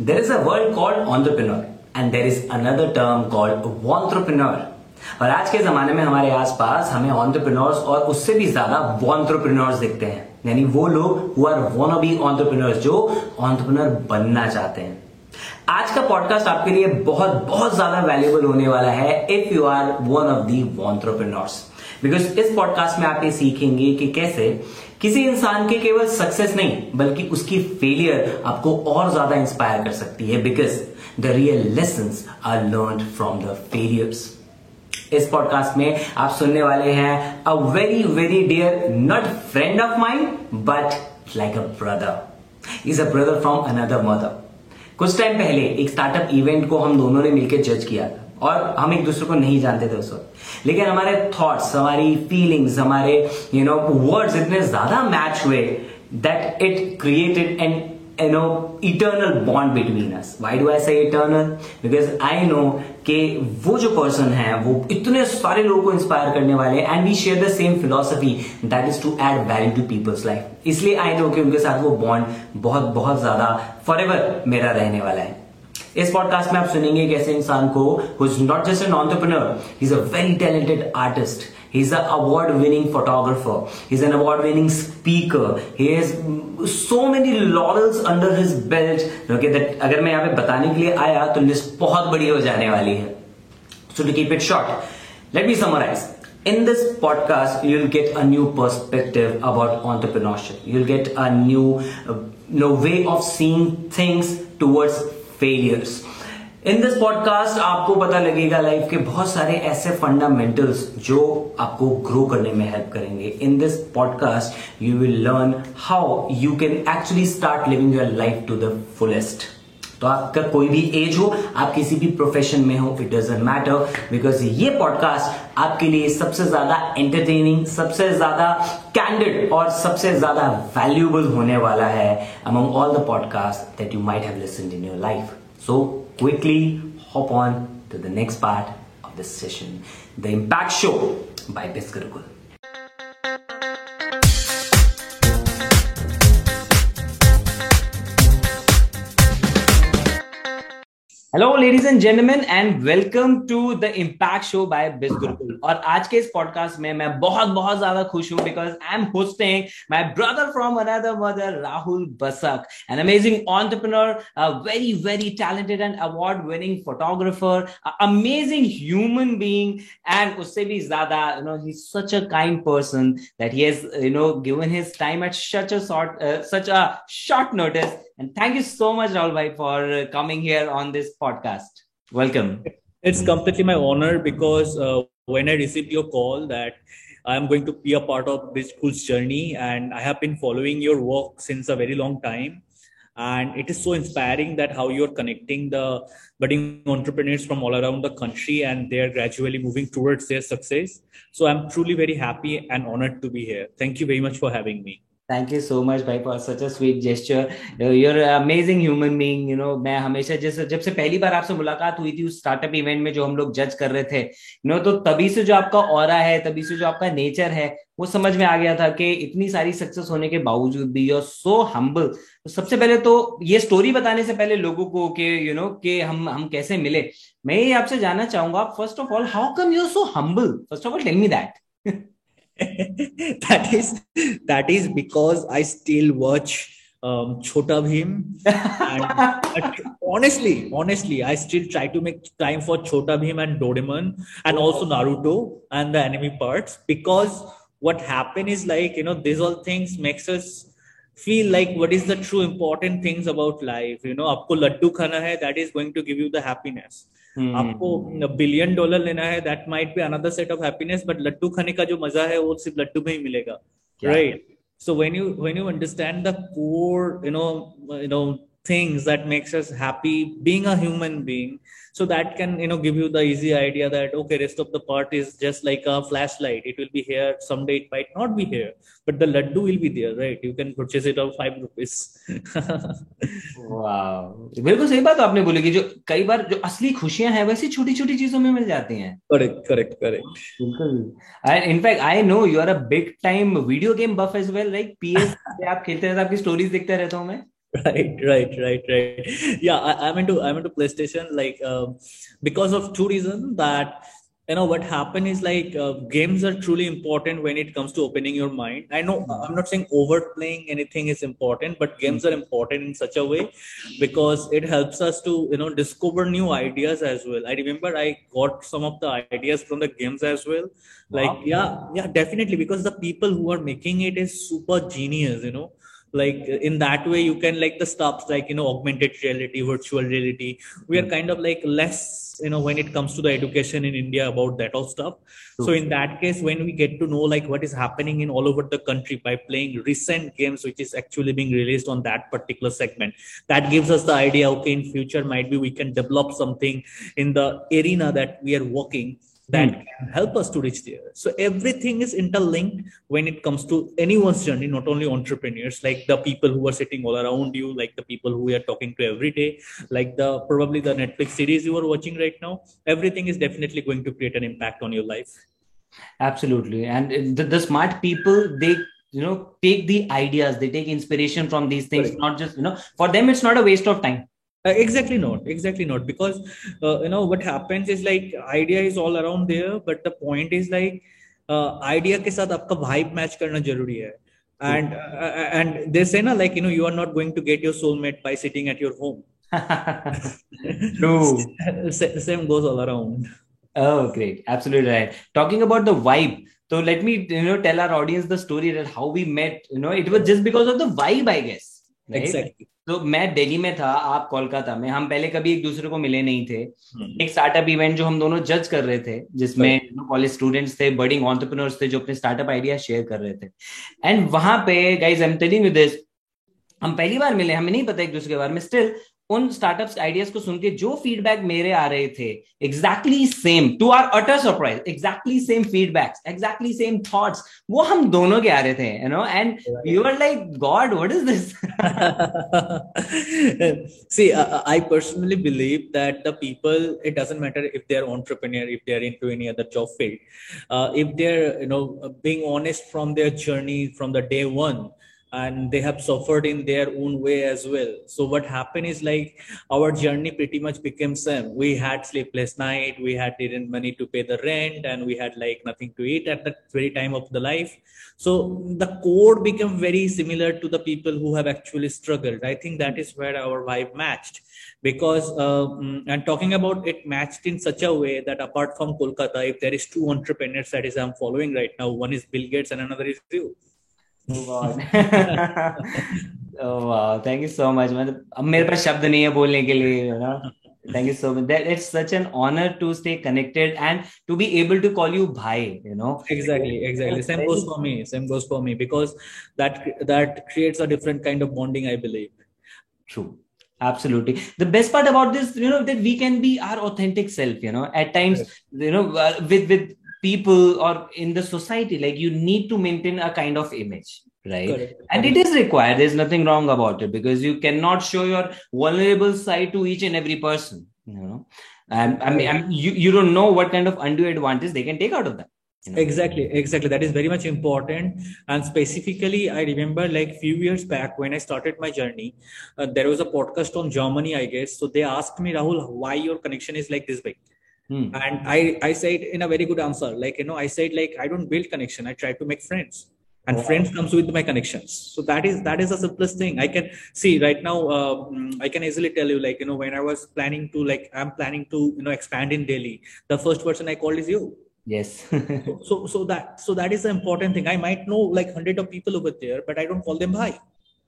There is a word called entrepreneur, and there is another term called entrepreneur. और आज के जमाने में हमारे आसपास हमें ऑन्टरप्रिनर्स और उससे भी ज़्यादा वॉन्ट्रप्रिनर्स दिखते हैं। यानी वो लोग who are wannabe entrepreneurs जो ऑन्टरप्रिनर बनना चाहते हैं। आज का पॉडकास्ट आपके लिए बहुत बहुत ज़्यादा वैल्यूबल होने वाला है if you are one of the wantrepreneurs because इस पॉडकास्ट में आप ये सीखेंगे कि कैसे किसी इंसान के केवल सक्सेस नहीं, बल्कि उसकी फेलियर आपको और ज़्यादा इंस्पायर कर सकती है because the real lesson are learn from the failures इस पॉडकास्ट में आप सुनने वाले हैं a very very dear not friend of mine but like a brother is a brother from another mother कुछ टाइम पहले एक स्टार्टअप इवेंट को हम दोनों ने मिलकर जज किया था। और हम एक दूसरे को नहीं जानते थे उस वक्त। लेकिन हमारे थॉट्स हमारी फीलिंग्स हमारे यू नो वर्ड्स इतने ज़्यादा मैच हुए that it created an you know, eternal bond between us. Why do i say eternal? Because i know कि वो जो पर्सन है, वो इतने सारे लोगों को इंस्पायर करने वाले and we share the same philosophy that is to add value to people's life इसलिए आई नो कि उनके साथ वो बॉन्ड बहुत बहुत ज़्यादा फॉर मेरा रहने वाला है। इस पॉडकास्ट में आप सुनेंगे एक ऐसे इंसान को who is not just an entrepreneur is a very talented artist He's an award winning photographer. He's an award winning speaker. He has so many laurels under his belt. Okay, that अगर मैं यहाँ पे बताने के लिए आया तो list बहुत बड़ी हो जाने वाली है. So to keep it short, let me summarize. In this podcast, you'll get a new perspective about entrepreneurship. You'll get a new, uh, you know, way of seeing things towards failures. In this podcast आपको पता लगेगा life के बहुत सारे ऐसे fundamentals जो आपको grow करने में हेल्प करेंगे in this podcast you will learn how you can actually start living your life to the fullest तो आपका कोई भी एज हो, आप किसी भी प्रोफेशन में हो इट डजेंट मैटर बिकॉज़ ये पॉडकास्ट आपके लिए सबसे ज़्यादा एंटरटेनिंग सबसे ज़्यादा कैंडिड और सबसे ज़्यादा वैल्यूएबल होने वाला है among all the podcast that you might have listen in your life so quickly hop on to the next part of this session The Impact Show by Biskarukul. Hello ladies and gentleman and welcome to the Impact Show by Bis Gurukul और आज के इस podcast में मैं बहुत बहुत ज़्यादा खुश हूँ because I am hosting my brother from another mother Rahul Basak an amazing entrepreneur very very talented and award winning photographer amazing human being and उससे भी ज़्यादा you know he such a kind person that he has you know given his time at such a short such a short notice And thank you so much, Rahul for coming here on this podcast. Welcome. It's completely my honor because uh, when I received your call that I'm going to be a part of this school's journey, and I have been following your work since a very long time. And it is so inspiring that how you're connecting the budding entrepreneurs from all around the country and they're gradually moving towards their success. So I'm truly very happy and honored to be here. Thank you very much for having me. Thank you so much भाई for such a sweet gesture you're amazing human being you know मैं हमेशा जैसे, जब से पहली बार आपसे मुलाकात हुई थी उस स्टार्टअप इवेंट में जो हम लोग जज कर रहे थे यू नो तो तभी से जो आपका और है, तभी से जो आपका नेचर है, वो समझ में आ गया था कि इतनी सारी सक्सेस होने के बावजूद भी यूर सो हम्बल तो सबसे पहले तो ये स्टोरी बताने से पहले लोगों को कि यू नो कि हम हम कैसे मिले। मैं ये आपसे जानना चाहूँगा first of all how come you're so humble first of all tell me that that is that is because I still watch um, Chhota Bheem. And honestly, honestly, I still try to make time for Chhota Bheem and Doraemon and also Naruto and the enemy parts because what happened is like you know these all things makes us feel like what is the true important things about life you know aapko laddu khana hai that is going to give you the happiness आपको हम्म। Billion dollar लेना है that might be another set of happiness but Laddu खाने का जो मज़ा है वो सिर्फ़ लड्डू में ही मिलेगा right so when you when you understand the core you know you know things that makes us happy being a human being so that can you know give you the easy idea that okay rest of the part is just like a flashlight it will be here someday it might not be here but the laddu will be there right you can purchase it of 5 rupees wow बिल्कुल सही बात आपने बोली कि जो कई बार जो असली खुशियाँ हैं वैसी छोटी छोटी चीज़ों में मिल जाती हैं करेक्ट करेक्ट करेक्ट बिल्कुल in fact I know you are a big time video game buff as well like PS आप खेलते रहते आपकी स्टोरीज देखते रहता हूँ मैं right right right right. Yeah I, am into i'm into playstation like um, because of two reasons that you know what happened is like uh, games are truly important when it comes to opening your mind. I know i'm not saying overplaying anything is important but games are important in such a way because it helps us to you know discover new ideas as well. I remember i got some of the ideas from the games as well. Like wow. yeah yeah definitely because the people who are making it is super genius you know like in that way you can like the stuff like you know augmented reality virtual reality. We are hmm. kind of like less you know when it comes to the education in india about that all stuff. So in that case when we get to know like what is happening in all over the country by playing recent games which is actually being released on that particular segment that gives us the idea okay in future might be we can develop something in the arena that we are working that mm. can help us to reach there. So everything is interlinked when it comes to anyone's journey, not only entrepreneurs, like the people who are sitting all around you, like the people who we are talking to every day, like the probably the Netflix series you are watching right now. Everything is definitely going to create an impact on your life. Absolutely, and the, the smart people they you know take the ideas, they take inspiration from these things. Right. Not just you know for them, it's not a waste of time uh, exactly not exactly not. Because uh, you know what happens is like idea is all around there but the point is like uh, idea ke sath aapka vibe match karna zaruri hai. And uh, and they say na like you know you are not going to get your soulmate by sitting at your home. True. Same goes all around. Oh great. Absolutely right. Talking about the vibe so let me you know tell our audience the story that how we met. You know it was just because of the vibe i guess exactly. तो मैं दिल्ली में था आप कोलकाता में हम पहले कभी एक दूसरे को मिले नहीं थे। हम्म। एक स्टार्टअप इवेंट जो हम दोनों जज कर रहे थे जिसमें कॉलेज स्टूडेंट्स थे बर्डिंग ऑन्टरप्रिनर्स थे जो अपने स्टार्टअप आइडिया शेयर कर रहे थे। एंड वहाँ पे guys I am telling you this हम पहली बार मिले हमें नहीं पता एक दूसरे के बारे में स्टिल उन स्टार्टअप आइडियाज़ को सुन के जो फीडबैक मेरे आ रहे थे exactly same to our utter surprise exactly same feedbacks exactly same thoughts वो हम दोनों के आ रहे थे you know and you are like god what is this see I personally believe that the people it doesn't matter if they are entrepreneur if they are into any other job field if they are you know being honest from their journey from the day one and they have suffered in their own way as well. So what happened is like our journey pretty much became same. We had sleepless night we had didn't money to pay the rent and we had like nothing to eat at that very time of the life. So the core became very similar to the people who have actually struggled. I think that is where our vibe matched. Because uh, mm, and talking about it matched in such a way that apart from kolkata if there is two entrepreneurs that is i'm following right now one is bill gates and another is you thank you so much मतलब अब मेरे पास शब्द नहीं है बोलने के लिए thank you so much that it's such an honour to stay connected and to be able to call you भाई you know actually actually same goes for me same goes for me because that that creates a different kind of bonding I believe true absolutely. The best part about this you know that we can be our authentic self you know. At times yes. you know uh, with with people or in the society like you need to maintain a kind of image right? Correct. and it is required. There's nothing wrong about it because you cannot show your vulnerable side to each and every person you know? And i mean, I mean you, you don't know what kind of undue advantage they can take out of that you know? exactly exactly. That is very much important. And specifically i remember like few years back when i started my journey uh, there was a podcast on germany i guess. So they asked me rahul why your connection is like this big Hmm. And I, I said in a very good answer, like, you know, I said, like, I don't build connection. I try to make friends and wow. friends comes with my connections. So that is, that is the simplest thing I can see right now. Uh, I can easily tell you, like, you know, when I was planning to, like, I'm planning to, you know, expand in Delhi, the first person I called is you. Yes. so, so, that, so that is the important thing. I might know like hundred of people over there, but I don't call them bhai.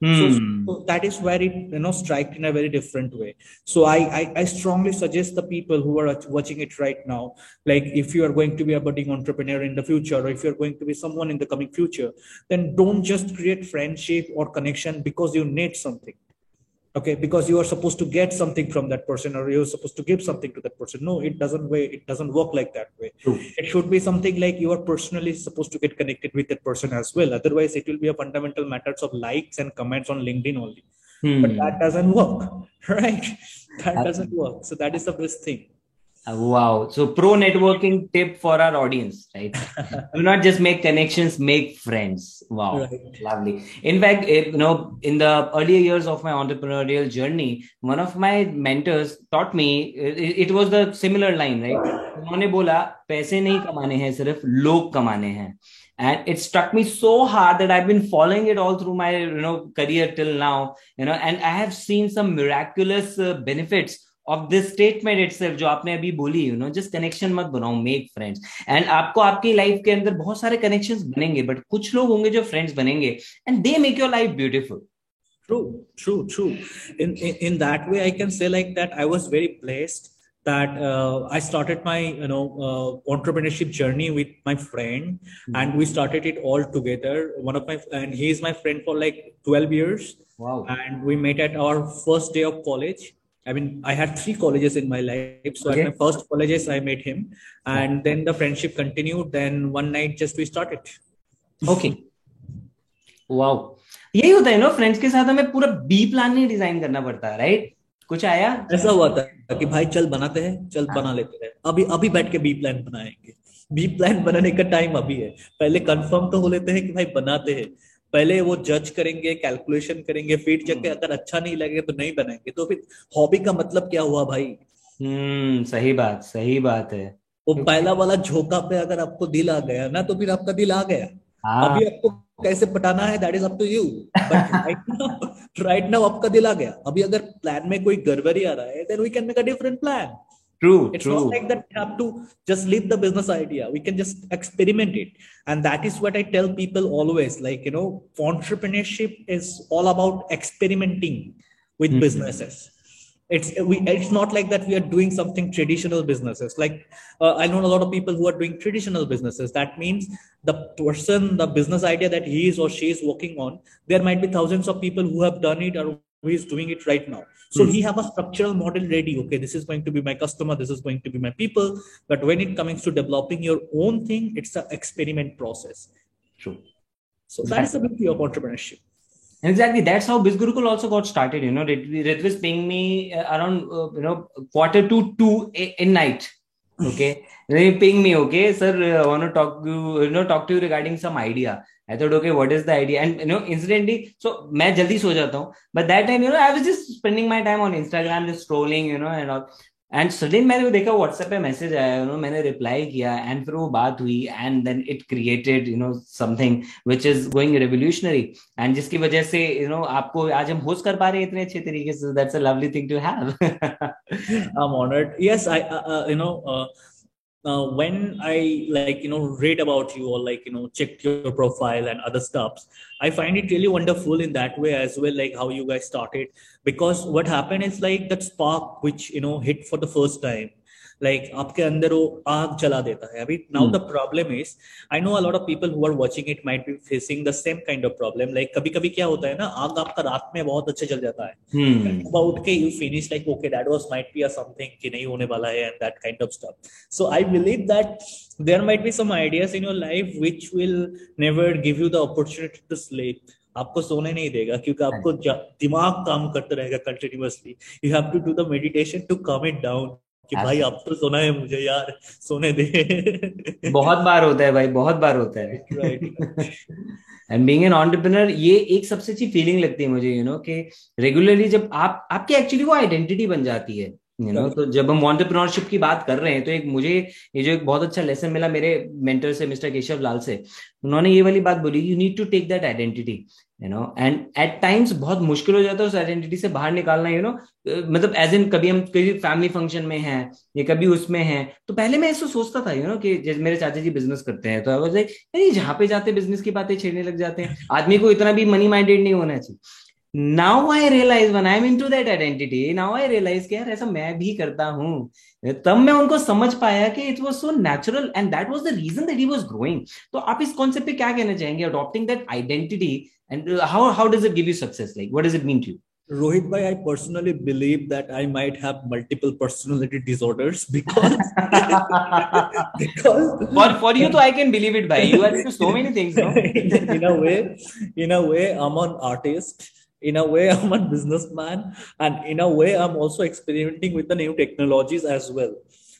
So, hmm. so, that is where it you know strike in a very different way. So I, I, I strongly suggest the people who are watching it right now, like if you are going to be a budding entrepreneur in the future, or if you're going to be someone in the coming future, then don't just create friendship or connection because you need something okay because you are supposed to get something from that person or you're supposed to give something to that person. No it doesn't way it doesn't work like that way. True. it should be something like you are personally supposed to get connected with that person as well. Otherwise it will be a fundamental matters of likes and comments on linkedin only. Hmm. but that doesn't work right? That doesn't work. So that is the best thing Wow. So pro networking tip for our audience, right? Do not just make connections, make friends. Wow. Right. Lovely. In fact, eh, you know, in the earlier years of my entrepreneurial journey, one of my mentors taught me, it, it was the similar line, right? उन्होंने बोला पैसे नहीं कमाने हैं सिर्फ लोग कमाने हैं and it struck me so hard that i've been following it all through my you know career till now you know and i have seen some miraculous uh, benefits of this statement it जो आपने अभी बोली you know just connection मत बनाओ make friends and आपको आपकी life के अंदर बहुत सारे कनेक्शंस बनेंगे बट कुछ लोग होंगे जो फ्रेंड्स बनेंगे and they make your life beautiful True, true, true. In, in in that way, I can say like that. I was very blessed that uh, I started my you know uh, entrepreneurship journey with my friend, mm-hmm. and we started it all together. One of my and he is my friend for like twelve years. Wow! And we met at our first day of college, I mean, I had three colleges in my life. So okay. at my first colleges, I met him, and then the friendship continued. Then one night, just we started. Okay. wow. यही होता है ना friends के साथ हमें पूरा B plan नहीं design करना पड़ता है राइट कुछ आया ऐसा हुआ था कि भाई चल बनाते हैं चल हाँ. बना लेते हैं अभी अभी बैठ के बी प्लान बनाएँगे बी प्लान बनाने का टाइम अभी है पहले कंफर्म तो हो लेते हैं कि भाई बनाते हैं पहले वो जज करेंगे कैलकुलेशन करेंगे फ़ीड चेक के अगर अच्छा नहीं लगे तो नहीं बनाएँगे। तो फिर हॉबी का मतलब क्या हुआ भाई? हम्म सही बात सही बात है। वो पहला वाला झोंका पे अगर आपको दिल आ गया ना तो फिर आपका दिल आ गया। हाँ। अभी आपको कैसे पटाना है that is up to you but right now आपका दिल आ गया। अभी अगर प्लान में कोई गड़बड़ी आ रहा है then we can make a different plan True. It's true. not like that we have to just leave the business idea. We can just experiment it. And that is what I tell people always. Like, you know, entrepreneurship is all about experimenting with mm-hmm. businesses. It's we. It's not like that we are doing something traditional businesses. Like uh, I know a lot of people who are doing traditional businesses. That means the person, the business idea that he is or she is working on, there might be thousands of people who have done it or is doing it right now. So mm. he have a structural model ready. Okay this is going to be my customer this is going to be my people. But when it comes to developing your own thing it's an experiment process. True. So that is the beauty of entrepreneurship. Exactly. That's how bizgurukul also got started you know. It was paying me uh, around uh, you know quarter to two in night. Okay. They ping me okay. Sir i want to talk you know talk to you regarding some idea I thought, okay, what is the idea? And you know, incidentally, so मैं जल्दी सो जाता हूँ. But that time you know, I was just spending my time on Instagram, just scrolling, you know, and all. And sudden मैंने वो देखा WhatsApp पे message आया यू नो मैंने रिप्लाई किया एंड फिर वो बात हुई and then it created you know something which is going revolutionary and जिसकी वजह से यू नो आपको आज हम होस्ट कर पा रहे हैं इतने अच्छे तरीके से that's a lovely thing to have I am honoured yes I you know uh, when I like you know read about you or like you know check your profile and other stuffs, I find it really wonderful in that way as well, like how you guys started. Because what happened is like that spark which you know hit for the first time like like, आपके अंदर वो आग जला देता है। अभी now the problem is I know a lot of people who are watching it might be facing the same kind of problem like कभी कभी क्या होता है ना आग आपका रात में बहुत अच्छे जल जाता है। उठ के you finish like okay that was might be a something कि नहीं होने वाला है and that kind of stuff so I believe that there might be some ideas in your life which will never give you the opportunity to sleep आपको सोने नहीं देगा क्योंकि आपको दिमाग काम करते रहेगा continuously you have to do the meditation to calm it down कि भाई अब तो सोना है मुझे यार सोने दे। बहुत बार होता है भाई बहुत बार होता है। एंड बीइंग एन एंटरप्रेन्योर ये एक सबसे अच्छी फीलिंग लगती है मुझे यू नो कि रेगुलरली जब आप आपकी एक्चुअली वो आइडेंटिटी बन जाती है यू नो तो जब हम ऑन्टरप्रनोरशिप की बात कर रहे हैं तो एक मुझे ये जो एक बहुत अच्छा लेसन मिला मेरे मेंटर से मिस्टर केशव लाल से उन्होंने ये वाली बात बोली you need to take that identity you know and at times बहुत मुश्किल हो जाता है उस आइडेंटिटी से बाहर निकालना यू नो मतलब एज इन कभी हम कभी फैमिली फ़ंक्शन में हैं, या कभी उसमें हैं तो पहले मैं ऐसा सोचता था यू नो कि जैसे मेरे चाचा जी बिज़नेस करते हैं तो आई जहाँ पे जाते बिज़नेस की बातें छेड़ने लग जाते हैं। आदमी को इतना भी मनी माइंडेड नहीं होना चाहिए। Now I realise one I am into that identity now I realise यार ऐसा मैं भी करता हूँ तब मैं उनको समझ पाया कि it was so natural and that was the reason that he was growing तो आप इस कॉन्सेप्ट पे क्या कहना चाहेंगे adopting that identity and how how does it give you success like what does it mean to you Rohit bhai, I personally believe that I might have multiple personality disorders because because for for you, though, I can believe it. Bhai, you are into so many things. No? in a way, in a way, I'm an artist in a way i'm a businessman and in a way i'm also experimenting with the new technologies as well.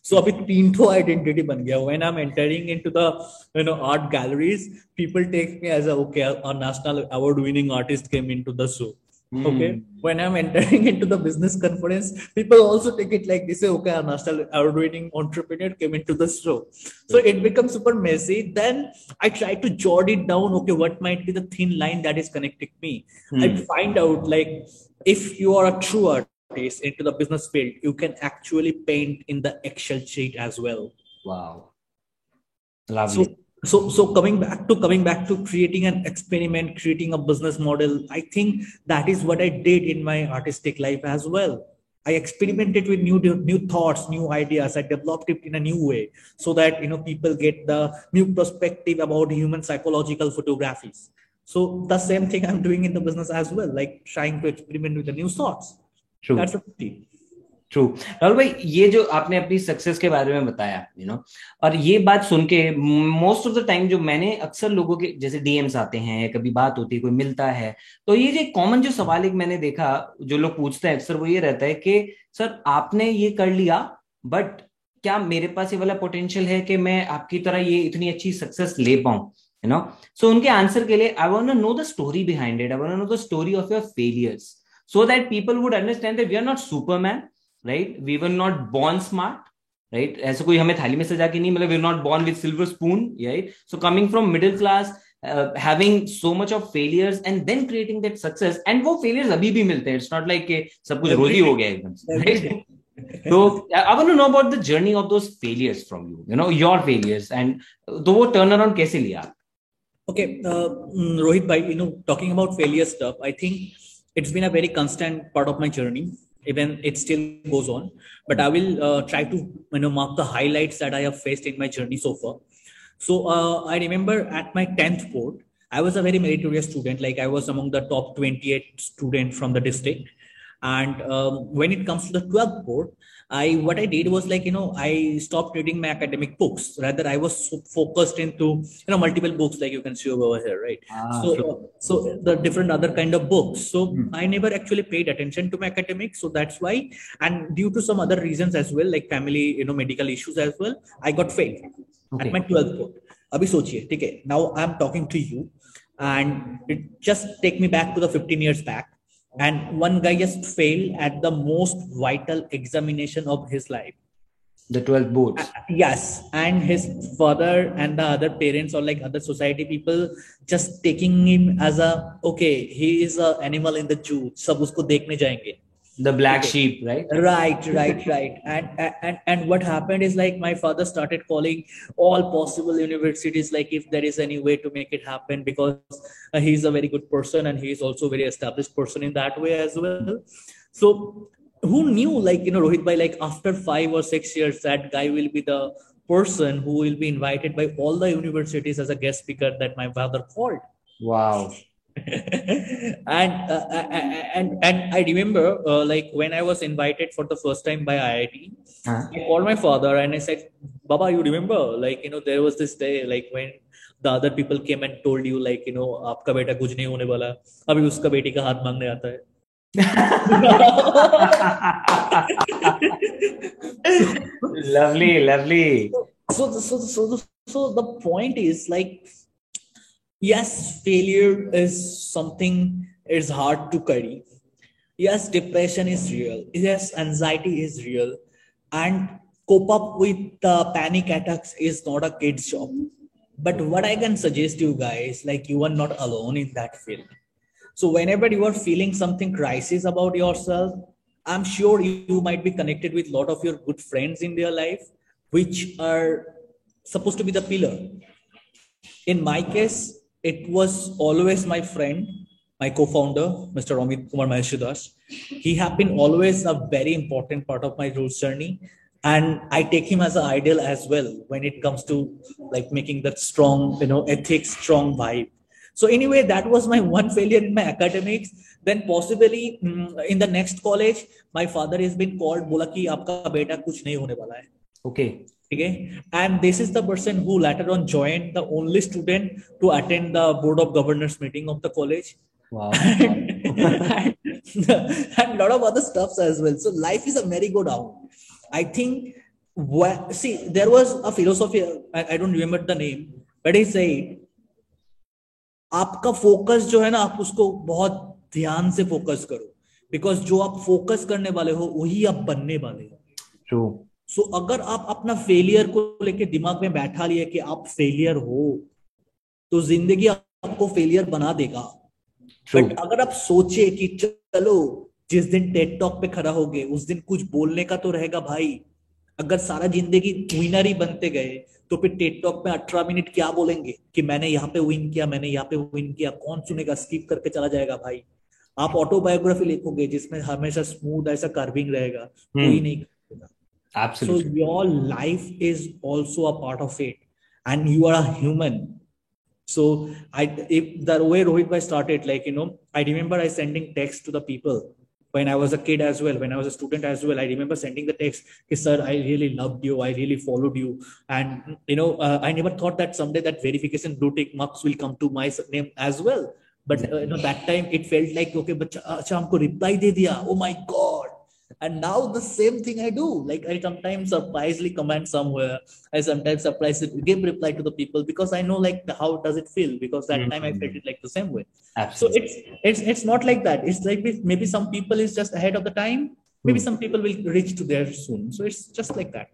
So abhi into identity ban gaya when i'm entering into the you know art galleries people take me as a okay a national award winning artist came into the show. Mm. Okay. When I'm entering into the business conference, people also take it like this: okay, a national award-winning entrepreneur came into the show. So it becomes super messy. Then I try to jot it down. Okay, what might be the thin line that is connecting me? Mm. I find out like if you are a true artist into the business field, you can actually paint in the Excel sheet as well. Wow. Lovely. So, so so coming back to coming back to creating an experiment creating a business model i think that is what i did in my artistic life as well. I experimented with new new thoughts new ideas. I developed it in a new way so that you know people get the new perspective about human psychological photographies. So the same thing i'm doing in the business as well like trying to experiment with the new thoughts. True. that's a true Rahul भाई ये जो आपने अपनी success के बारे में बताया you you know know, और ये बात सुन के मोस्ट ऑफ़ द टाइम जो मैंने अक्सर लोगों के जैसे डीएम्स आते हैं कभी बात होती है कोई मिलता है तो ये जो कॉमन जो सवाल एक मैंने देखा जो लोग पूछते हैं अक्सर वो ये रहता है कि सर आपने ये कर लिया बट क्या मेरे पास ये वाला पोटेंशियल है कि मैं आपकी तरह ये इतनी अच्छी सक्सेस ले पाऊँ? यू नो सो उनके आंसर के लिए I want know the story behind it I want know the story of your failures so that people would understand that we are not superman. Right we were not born smart right ऐसे कोई हमें थाली में सजा के नहीं मतलब we not born with silver spoon right so coming from middle class having so much of failures and then creating that success and वो फेलियर्स अभी भी मिलते हैं इट्स नॉट लाइक सब कुछ रोजी हो गया एकदम right I want to know about the journey of those failures from you, you know, your failures and तो वो turn around कैसे लिया? Okay, uh, Rohit bhai, you know, talking about failure stuff, I think it's been a very constant part of my journey even it still goes on. But i will uh, try to you know mark the highlights that i have faced in my journey so far. So uh, i remember at my 10th board i was a very meritorious student. Like i was among the top 28 student from the district. And um, when it comes to the 12th board I what I did was like you know I stopped reading my academic books. Rather, I was so focused into you know multiple books like you can see over here, right? Ah, so sure. so the different other kind of books. So hmm. I never actually paid attention to my academics. So that's why, and due to some other reasons as well, like family you know medical issues as well, I got failed okay. at my 12th board. अभी सोचिए ठीक है now I am talking to you and it just take me back to the 15 years back and one guy just failed at the most vital examination of his life. The 12th boards. Uh, yes. And his father and the other parents or like other society people just taking him as a okay he is a animal in the zoo. sab usko dekhne jayenge the black okay. sheep right? Right right right. And, and and what happened is like my father started calling all possible universities like if there is any way to make it happen because uh, he's a very good person and he's also very established person in that way as well. So who knew like you know rohit by like after 5 or 6 years that guy will be the person who will be invited by all the universities as a guest speaker that my father called? Wow and uh, uh, uh, and and I remember uh, like when I was invited for the first time by IIT, huh? I called my father and I said, "Baba, you remember like you know there was this day like when the other people came and told you like you know आपका बेटा कुछ नहीं होने वाला अभी उसका बेटी का हाथ मांगने आता है." lovely, lovely. So, So, so, so, so the point is like yes failure is something is hard to carry. Yes depression is real. Yes anxiety is real. And cope up with the panic attacks is not a kid's job. But what i can suggest to you guys like you are not alone in that field. So whenever you are feeling something crisis about yourself i'm sure you might be connected with a lot of your good friends in their life which are supposed to be the pillar. In my case it was always my friend, my co-founder, Mr. Amit Kumar Maheshidas. He have been always a very important part of my roots journey. And I take him as an ideal as well when it comes to like making that strong, you know, ethics, strong vibe. So anyway, that was my one failure in my academics. Then possibly mm, in the next college, my father has been called, बोला कि आपका बेटा कुछ नहीं होने वाला है. Okay. Okay, and this is the person who later on joined the only student to attend the board of governors meeting of the college. Wow. and, a lot of other stuffs as well. So life is a merry-go-round. I think Well, see, there was a philosophy, I, I don't remember the name, but he said, आपका focus जो है ना आप उसको बहुत ध्यान से focus करो बिकॉज़ जो आप फोकस करने वाले हो वही आप बनने वाले हो सो so, अगर आप अपना फेलियर को लेके दिमाग में बैठा लिए कि आप फेलियर हो तो ज़िंदगी आपको फेलियर बना देगा। बट अगर आप सोचे कि चलो जिस दिन टेट टॉक पे खड़ा होगे उस दिन कुछ बोलने का तो रहेगा भाई। अगर सारा ज़िंदगी विनर ही बनते गए तो फिर टेट टॉक में अठारह मिनट क्या बोलेंगे? कि मैंने यहाँ पे विन किया मैंने यहाँ पे विन किया कौन सुनेगा स्किप करके चला जाएगा भाई। आप ऑटोबायोग्राफी लिखोगे जिसमें हमेशा स्मूथ ऐसा कर्विंग रहेगा। कोई hmm. नहीं Absolutely. So your life is also a part of it, and you are a human. So I, if the way Rohit Bhai started, like you know, I remember I sending text to the people when I was a kid as well, when I was a student as well, I remember sending the text, hey, sir, I really loved you. I really followed you. And, you know, uh, I never thought that someday that verification blue tick marks will come to my name as well. But, uh, you know, that time it felt like, okay, but uh, acha, humko reply de diya. Oh my God and now the same thing i do. Like i sometimes surprisingly comment somewhere. I sometimes surprisingly give reply to the people because i know like how does it feel? Because that mm-hmm. time i felt it like the same way. Absolutely. so it's it's it's not like that. It's like maybe some people is just ahead of the time maybe mm. some people will reach to there soon. So it's just like that.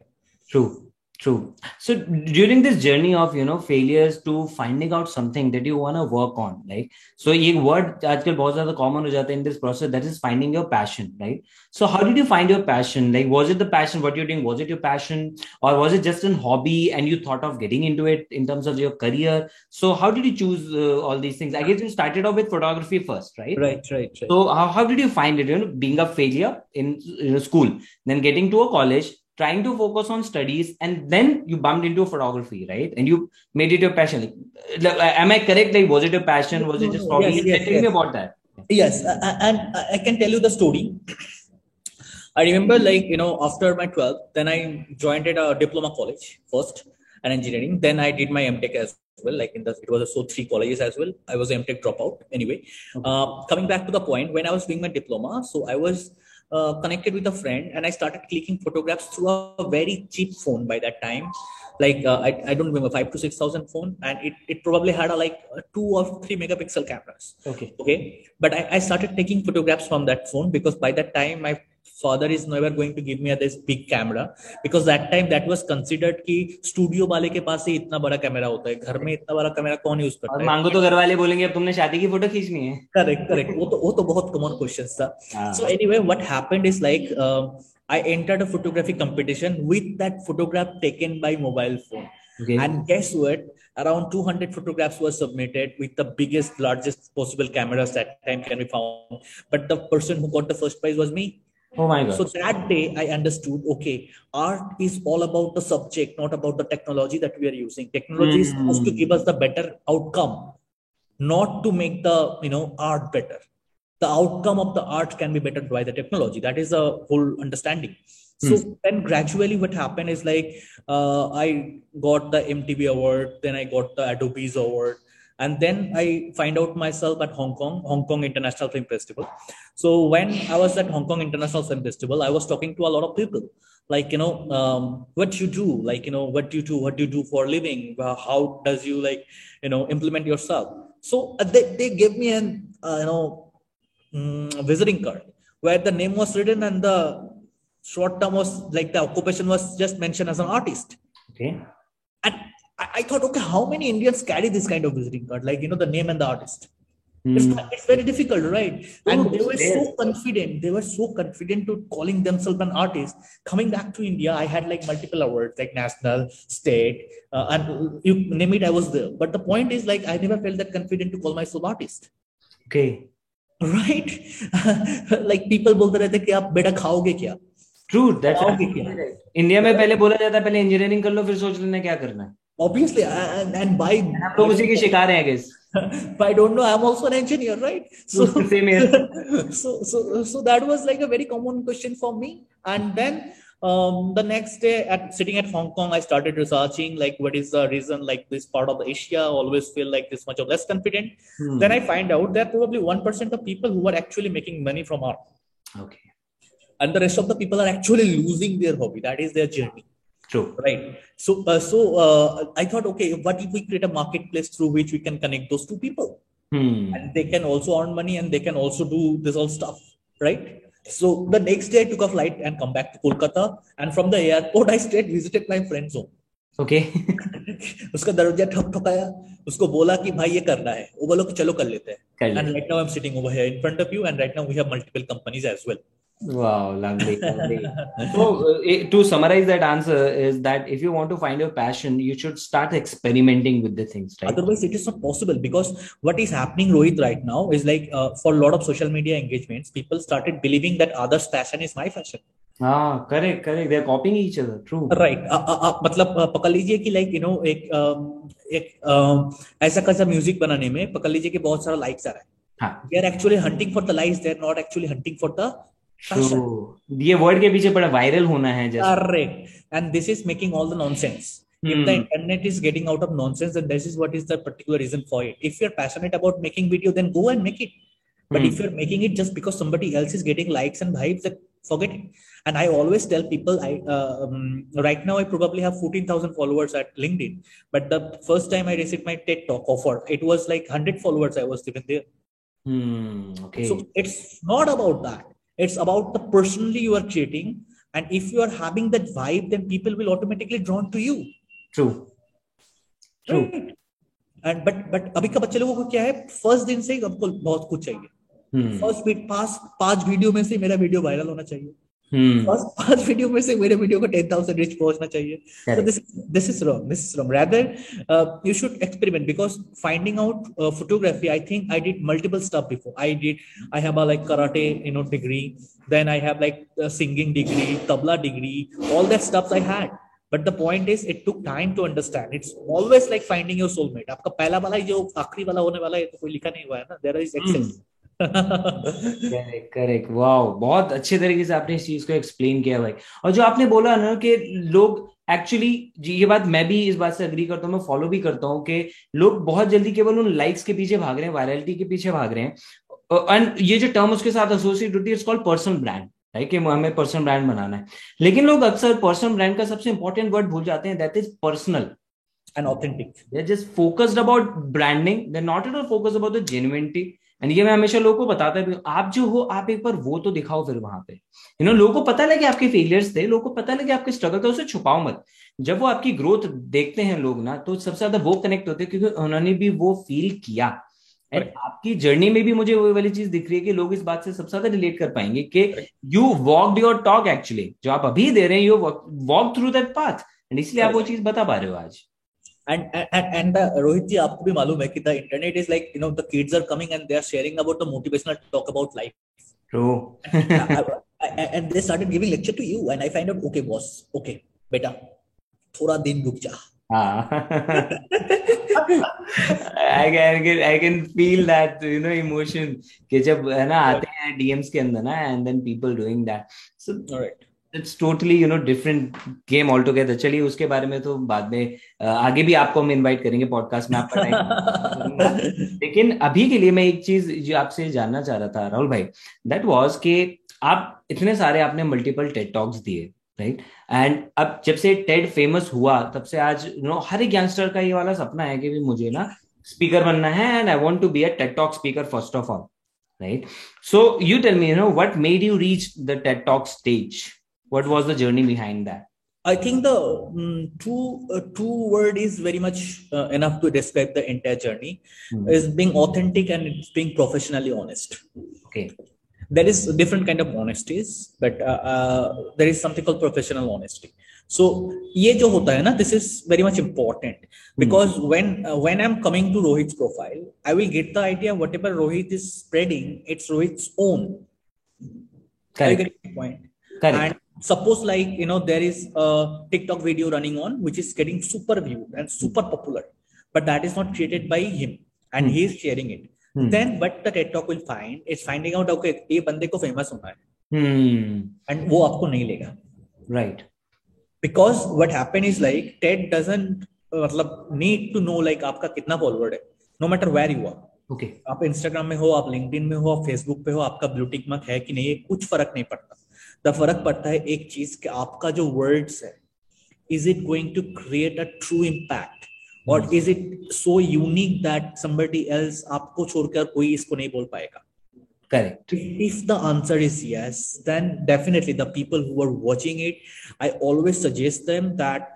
True True. So during this journey of you know failures to finding out something that you want to work on, like so ये word आजकल बहुत ज़्यादा common हो जाता है in this process that is finding your passion, right? So how did you find your passion? Like was it the passion what you're doing? Was it your passion or was it just a hobby and you thought of getting into it in terms of your career? So how did you choose uh, all these things? I guess you started off with photography first, right? Right, right, right. So how, how did you find it? You know, being a failure in you know, school, then getting to a college trying to focus on studies and then you bumped into photography right? And you made it your passion. Like, uh, am i correct? Like was it a passion? Was it just hobby? yes, yes, tell yes. me about that. Yes uh, uh, and i can tell you the story. I remember like you know after my 12th then i joined at a diploma college first and engineering. Then i did my mtech as well like in the it was a, so three colleges as well. I was mtech dropout anyway. Okay. uh, coming back to the point when i was doing my diploma so i was uh, connected with a friend and I started clicking photographs through a very cheap phone by that time. Like uh, I, I don't remember five to six thousand phone, and it, it probably had a like a two or three megapixel cameras. Okay. Okay. But I, I started taking photographs from that phone because by that time my father is never going to give me this big camera because that time that was considered कि studio वाले के पास ही इतना बड़ा camera होता है घर में इतना बड़ा कैमरा कौन यूज़ करता है मांगो तो घर वाले बोलेंगे अब तुमने शादी की फ़ोटो खींचनी है करेक्ट करेक्ट वो तो वो तो बहुत कॉमन क्वेश्चन था so anyway what happened is like I entered a photography competition with that photograph taken by mobile phone. Okay. And guess what? Around 200 photographs were submitted with the biggest, largest possible cameras that time can be found. But the person who got the first prize was me. Oh my God. So that day I understood, okay, art is all about the subject, not about the technology that we are using. Technology mm. is supposed to give us the better outcome, not to make the, you know, art better. The outcome of the art can be better by the technology. That is a whole understanding. So mm. then gradually what happened is like, uh, I got the MTV award, then I got the Adobe's award, and then i find out myself at hong kong hong kong international film festival. So when i was at hong kong international film festival i was talking to a lot of people. Like you know um, what you do? Like you know what do you do? What do you do for a living? How does you like you know implement yourself? So uh, they, they gave me an uh, you know um, visiting card where the name was written and the short term was like the occupation was just mentioned as an artist. Okay. And I, thought, okay, how many Indians carry this kind of visiting card? Like, you know, the name and the artist. Mm. It's, it's, very difficult, right? And they were so confident. They were so confident to calling themselves an artist. Coming back to India, I had like multiple awards, like national, state, uh, and you name it, I was there. But the point is, like, I never felt that confident to call myself artist. Okay. Right? like people बोलते रहते कि आप बेटा खाओगे क्या true that's India में पहले बोला जाता है पहले इंजीनियरिंग कर लो फिर सोच लेना क्या करना है obviously and, and by हम लोग उसी के शिकार हैं guess but I don't know I'm also an engineer right so same here so so so that was like a very common question for me and then um, the next day at sitting at Hong Kong I started researching like what is the reason like this part of the Asia always feel like this much of less confident hmm. then I find out there are probably 1% of people who are actually making money from art okay and the rest of the people are actually losing their hobby that is their journey True. Right. So, uh, so uh, I thought, okay, what if we create a marketplace through which we can connect those two people, Hmm. and they can also earn money and they can also do this all stuff, right? So the next day I took a flight and come back to Kolkata, and from the airport I straight visited my friend's home. Okay. उसका दरवाजा ठक ठकाया उसको बोला कि भाई ये करना है वो बोलो कि चलो कर लेते हैं कर ले. and right now I'm sitting over here in front of you and right now we have multiple companies as well Wow, lovely, lovely. So, uh, eh, to summarize that answer, is that if you want to find your passion, you should start experimenting with the things, right? otherwise it is not possible because what is happening rohit right now is like uh, for a lot of social media engagements people started believing that others passion is my fashion Ah, correct, correct. They're copying each other. True. Right मतलब uh, पकड़ लीजिए कि like you know एक um, एक um, ऐसा कैसा music बनाने में पकड़ लीजिए कि बहुत सारा लाइक्स आ रहा है हाँ. They are actually hunting for the likes they are not actually hunting for the True. ये वर्ड के पीछे बड़ा वायरल होना है just correct and this is making all the nonsense if the Hmm. internet is getting out of nonsense then this is what is the particular reason for it if you're passionate about making video then go and make it but Hmm. if you're making it just because somebody else is getting likes and vibes then forget it and i always tell people i uh, um, right now i probably have 14000 followers at linkedin but the first time i received my ted talk offer it was like 100 followers i was given there Hmm. Okay. so it's not about that it's about the personally you are creating and if you are having that vibe then people will automatically drawn to you True. True. right and but but अभी का बच्चे लोगों को क्या है first दिन से ही हमको बहुत कुछ चाहिए Hmm. फर्स्ट बीट पास पांच वीडियो में से मेरा वीडियो वायरल होना चाहिए Hmm. Hmm. पाँच वीडियो में से मेरे वीडियो को टेन थाउज़ेंड रीच पहुँचना चाहिए। This is wrong this is wrong rather you should experiment because finding out photography I think I did multiple stuff before I did I have like karate you know degree then I have like singing degree tabla degree all that stuff I had but the point is it took time to understand it's always like finding your soulmate आपका पहला वाला जो आखिरी वाला होने वाला है तो कोई लिखा नहीं हुआ है ना? There is access correct correct wow बहुत अच्छे तरीके से आपने इस चीज़ को एक्सप्लेन किया भाई और जो आपने बोला ना कि लोग एक्चुअली जी, ये बात मैं भी इस बात से अग्री करता हूँ, मैं फॉलो भी करता हूँ कि लोग बहुत जल्दी केवल उन लाइक्स के पीछे भाग रहे हैं वायरलिटी के पीछे भाग रहे हैं। एंड ये जो टर्म उसके साथ एसोसिएट होती है it's called personal brand right कि हमें पर्सनल ब्रांड बनाना है। लेकिन लोग अक्सर पर्सनल ब्रांड का सबसे इंपॉर्टेंट वर्ड भूल जाते हैं that is personal and authentic. They're just focused about branding. They're not at all focused about the genuinity. And ये मैं हमेशा लोगों को बताता भी हूँ, आप जो हो आप एक बार वो तो दिखाओ फिर वहाँ पे। यू नो लोगों को पता लगे आपके फेलियर्स थे लोगों को पता लगे आपके स्ट्रगल थे उसे छुपाओ मत। जब वो आपकी ग्रोथ देखते हैं लोग ना तो सबसे ज़्यादा वो कनेक्ट होते हैं क्योंकि उन्होंने भी वो फील किया। एंड आपकी जर्नी में भी मुझे वो वाली चीज़ दिख रही है कि लोग इस बात से सबसे ज़्यादा रिलेट कर पाएँगे कि you walk your talk actually जो आप अभी दे रहे हैं you walk through that path and इसलिए आप वो चीज़ बता पा रहे हो आज। And and and uh, Rohit ji आपको भी मालूम है कि the internet is like you know the kids are coming and they are sharing about the motivational talk about life true and they started giving lecture to you and I find out okay boss okay बेटा थोड़ा दिन रुक जा I can I can feel that you know emotion कि जब है ना आते हैं DMs के अंदर ना and then people doing that so all right it's you know different game all altogether. चलिए, उसके बारे में तो बाद में आगे भी आपको हम इनवाइट करेंगे पॉडकास्ट में आपका टाइम लेकिन अभी के लिए मैं एक चीज़ जो आपसे जानना चाह रहा था, राहुल भाई दैट वाज कि आप इतने सारे आपने मल्टीपल टेड टॉक्स दिए राइट एंड अब जब से टेड फ़ेमस हुआ, तब से आज यू नो हर एक यंगस्टर का ये वाला सपना है कि भी मुझे ना स्पीकर बनना है and I want to be a TED talk speaker first of all right so you tell me you know what made you reach the TED talk stage what was the journey behind that? I think the um, two uh, two word is very much uh, enough to describe the entire journey. Mm-hmm. is being authentic and it's being professionally honest. Okay. There is different kind of honesties but uh, uh, there is something called professional honesty. So this is very much important. Hmm. Because mm. when uh, when i'm coming to rohit's profile i will get the idea whatever rohit is spreading it's rohit's own. Correct. point. Correct. And suppose like you know there is a tiktok video running on which is getting super viewed and super popular but that is not created by him and Hmm. he is sharing it Hmm. then what the ted talk will find is finding out okay ये बंदे को famous होना है hmm and वो आपको नहीं लेगा right because what happened is like ted doesn't मतलब need to know like आपका कितना फॉलोअर है no matter where you are okay आप इंस्टाग्राम में हो आप लिंक्डइन में हो आप फेसबुक पे हो आपका ब्लू टिक मार्क है कि नहीं ये कुछ फ़र्क नहीं पड़ता द फ़र्क पड़ता है एक चीज़ कि आपका जो वर्ड्स है is it going to create a true impact और is it so unique that that else आपको छोड़कर कोई इसको नहीं बोल पाएगा correct if the answer is yes then definitely the people who are watching it i always suggest them that mm,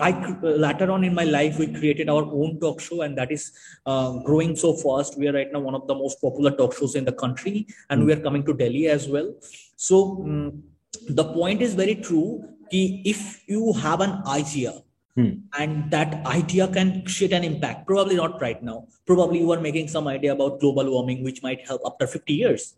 I later on in my life we created our own talk show and that is uh, growing so fast. We are right now one of the most popular talk shows in the country, and mm. we are coming to Delhi as well. So um, the point is very true. If you have an idea Hmm. And that idea can create an impact. Probably not right now. Probably you are making some idea about global warming, which might help after 50 years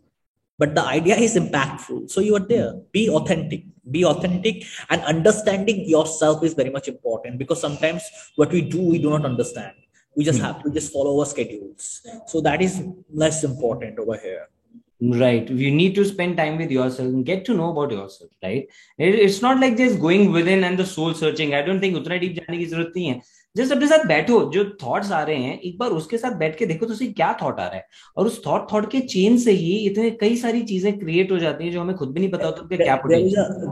but the idea is impactful. So you are there. Be authentic. Be authentic and understanding yourself is very much important because sometimes what we do we do not understand. We just hmm. have to just follow our schedules. So that is less important over here. Right. You need to spend time with yourself and get to know about yourself right? It's not like just going within and the soul searching. I don't think utra deep jane ki zarurat nahi hai. Just अपने साथ बैठो जो thoughts आ रहे हैं एक बार उसके साथ बैठ के देखो तो उसे क्या थॉट आ रहा है। और उस थॉट थॉट के चेन से ही इतने कई सारी चीज़ें क्रिएट हो जाती हैं जो हमें खुद भी नहीं पता होता क्या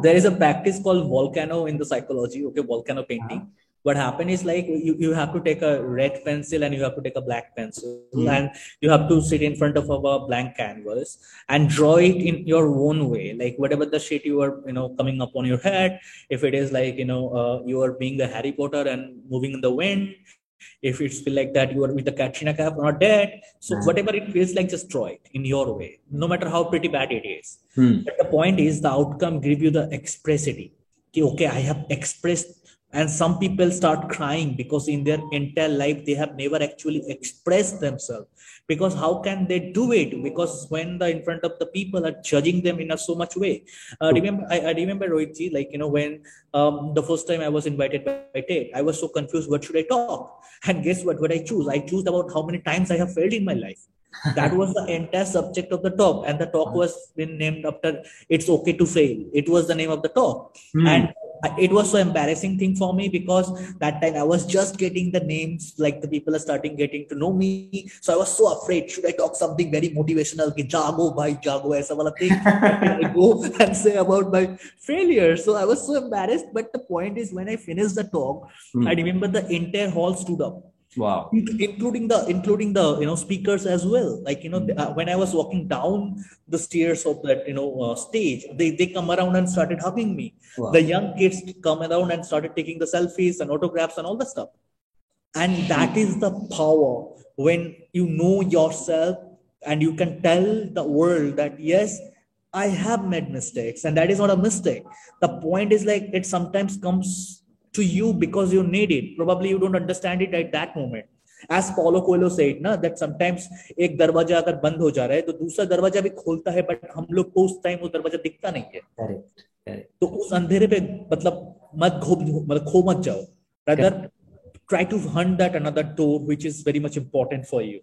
there is a practice called volcano in the psychology okay volcano painting what happened is like you, you have to take a red pencil and you have to take a black pencil mm. and you have to sit in front of a blank canvas and draw it in your own way like whatever the shit you are you know coming up on your head if it is like you know uh, you are being the harry potter and moving in the wind if it's feel like that you are with the Katrina Kaif or dead. So mm. whatever it feels like, just draw it in your way, no matter how pretty bad it is. Mm. But the point is the outcome give you the expressity. Okay, I have expressed and some people start crying because in their entire life they have never actually expressed themselves. Because how can they do it? Because when the in front of the people are judging them in a so much way. Uh, remember I, I remember Rohitji, like you know when um, the first time i was invited by, by ted i was so confused what should i talk? And guess what what i choose? I choose about how many times i have failed in my life. That was the entire subject of the talk. And the talk was been named after it's okay to fail. It was the name of the talk. Mm. and it was so embarrassing thing for me because that time I was just getting the names, like the people are starting getting to know me. So I was so afraid. Should I talk something very motivational? Ki jago bhai jago aisa wala thing. I go and say about my failure. So I was so embarrassed. But the point is, when I finished the talk, mm. I remember the entire hall stood up wow. Including the including the you know speakers as well. Like you know mm-hmm. uh, when i was walking down the stairs of that you know uh, stage they they come around and started hugging me. Wow. the young kids come around and started taking the selfies and autographs and all the stuff. And that is the power when you know yourself and you can tell the world that yes i have made mistakes and that is not a mistake. The point is like it sometimes comes to you because you need it. Probably you don't understand it at that moment. As Paulo Coelho said, na, that sometimes एक दरवाज़ा अगर बंद हो जा रहा है तो दूसरा दरवाज़ा भी खोलता है बट हम लोग को उस टाइम वो दरवाज़ा दिखता नहीं है correct, correct. तो उस अंधेरे पे मतलब मत खो मतलब खो मत जाओ rather try to hunt that another door which is very much important for you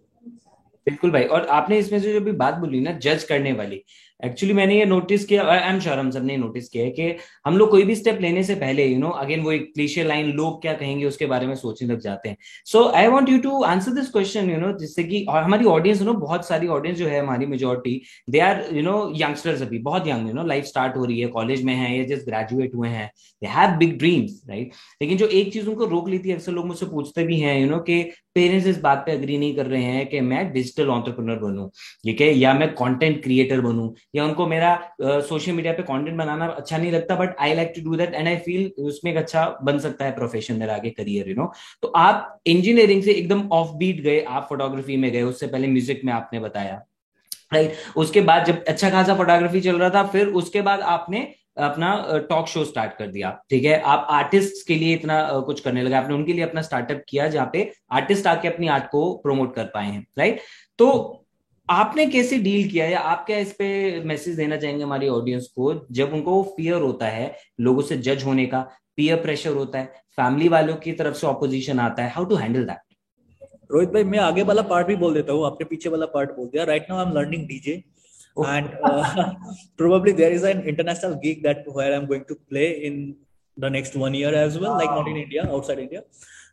बिल्कुल भाई और आपने इसमें से जो भी बात बोली ना जज करने वाली एक्चुअली मैंने ये नोटिस किया आई एम श्योर हम सबने नोटिस किया है कि हम लोग कोई भी स्टेप लेने से पहले यू नो अगेन वो एक क्लीशियर लाइन लोग क्या कहेंगे उसके बारे में सोचने लग जाते हैं। So I want you to answer this question you know जिससे कि हमारी ऑडियंस यू नो बहुत सारी ऑडियंस जो है हमारी majority they are you know youngsters अभी, बहुत young you know life start हो रही है कॉलेज में है, या जस्ट ग्रेजुएट हुए हैं they have big dreams right लेकिन जो एक चीज़ उनको रोक लेती है, अक्सर लोग मुझसे पूछते भी हैं यू नो कि पेरेंट्स इस बात पे अग्री नहीं कर रहे हैं कि मैं डिजिटल ऑन्टरप्रनर बनूं, ठीक है? या मैं कंटेंट क्रिएटर बनूं या उनको मेरा सोशल मीडिया पे कंटेंट बनाना अच्छा नहीं लगता but I like to do that and I feel उसमें एक अच्छा बन सकता है प्रोफेशन मेरा आगे करियर यू नो तो आप इंजीनियरिंग से एकदम ऑफ़ बीट गए, आप फोटोग्राफी में गए, उससे पहले म्यूज़िक में आपने बताया राइट right? उसके बाद जब अच्छा खासा फोटोग्राफी चल रहा था, फिर उसके बाद आपने अपना टॉक शो स्टार्ट कर दिया, ठीक है? आप आर्टिस्ट के लिए इतना कुछ करने लगे, आपने उनके लिए अपना स्टार्टअप किया जहाँ पे आर्टिस्ट आके अपनी आर्ट को प्रमोट कर पाए हैं राइट तो आपने कैसे डील किया या आप क्या इस पे मैसेज देना चाहेंगे हमारी ऑडियंस को? जब उनको फियर होता है लोगों से जज होने का पीयर प्रेशर होता है फैमिली वालों की तरफ़ से ऑपोजिशन आता है how to handle that Rohit भाई मैं आगे वाला पार्ट भी बोल देता हूँ आपने पीछे वाला पार्ट बोल दिया। Right now I am learning DJ and uh, probably there is an international gig that where i'm going to play in the next one year as well like not in india outside india.